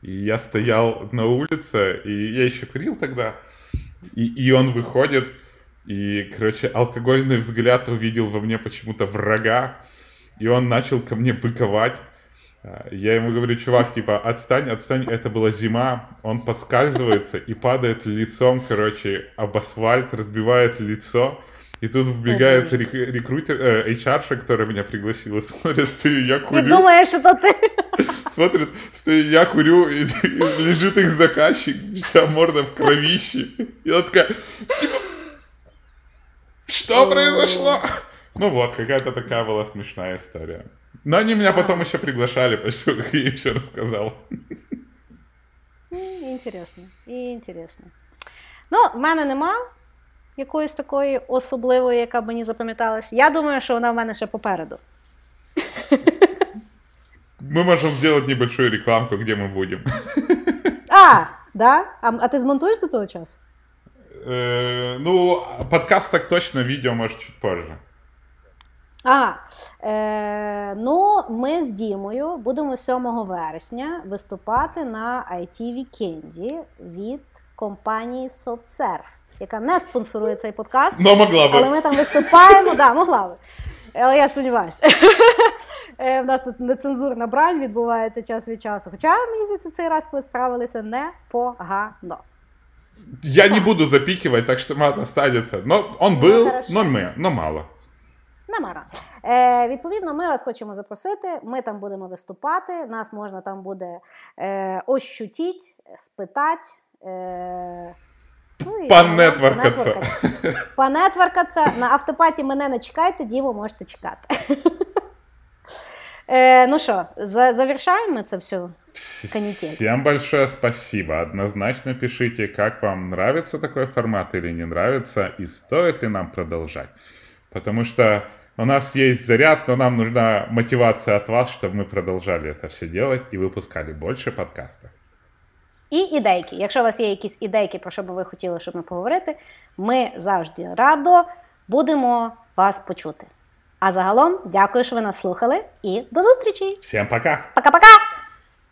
И я стоял на улице, и я еще курил тогда, и, и он выходит, и, короче, алкогольный взгляд увидел во мне почему-то врага, и он начал ко мне быковать. А, я ему говорю, чувак, типа, отстань, отстань, это была зима, он поскальзывается и падает лицом, короче, об асфальт, разбивает лицо, и тут вбегает рек- рекрутер, э, HR, которая меня пригласила, смотрит, стою, я курю. И думаешь, что ты. Смотрит, стою, я курю, и, и лежит их заказчик, вся морда в кровище. И она такая, типа, что произошло? Ну вот, какая-то такая была смешная история. Но они меня потом еще приглашали, почти как я еще рассказал. Интересно, интересно. Ну, в мене нема якоїсь такої особливої, яка б мені запам'яталась. Я думаю, що вона в мене ще попереду. Мы можем сделать небольшую рекламку, где мы будем. А, да? А, а ти змонтуєш до того часу? Е, ну, подкаст так точно, відео може чуть позже. А, е, ну, ми з Дімою будемо 7 вересня виступати на IT Weekend від компанії SoftServe яка не спонсорує цей подкаст. Ну, могла би. Але ми там виступаємо. да, могла би. Але я сподіваюся. У е, нас тут нецензурна брань відбувається час від часу. Хоча, мені здається, цей раз ми справилися непогано. Я не буду запікувати, так що мат останеться. Но он був, но, ми, но мало. Намара. Е, Відповідно, ми вас хочемо запросити. Ми там будемо виступати. Нас можна там буде е, ощутіть, спитати. Е, Ну, Панетворкаться. Панетворкаться. На автопаті мене не чекайте, Діму можете чекати. Е, ну що, за, завершаємо це все канитель. Всем большое спасибо. Однозначно пишите, как вам нравится такой формат или не нравится, и стоит ли нам продолжать. Потому что у нас есть заряд, но нам нужна мотивация от вас, чтобы мы продолжали это все делать и выпускали больше подкастов. І ідейки. Якщо у вас є якісь ідейки, про що би ви хотіли, щоб ми поговорити, ми завжди радо будемо вас почути. А загалом, дякую, що ви нас слухали, і до зустрічі! Всім пока! Пока-пока!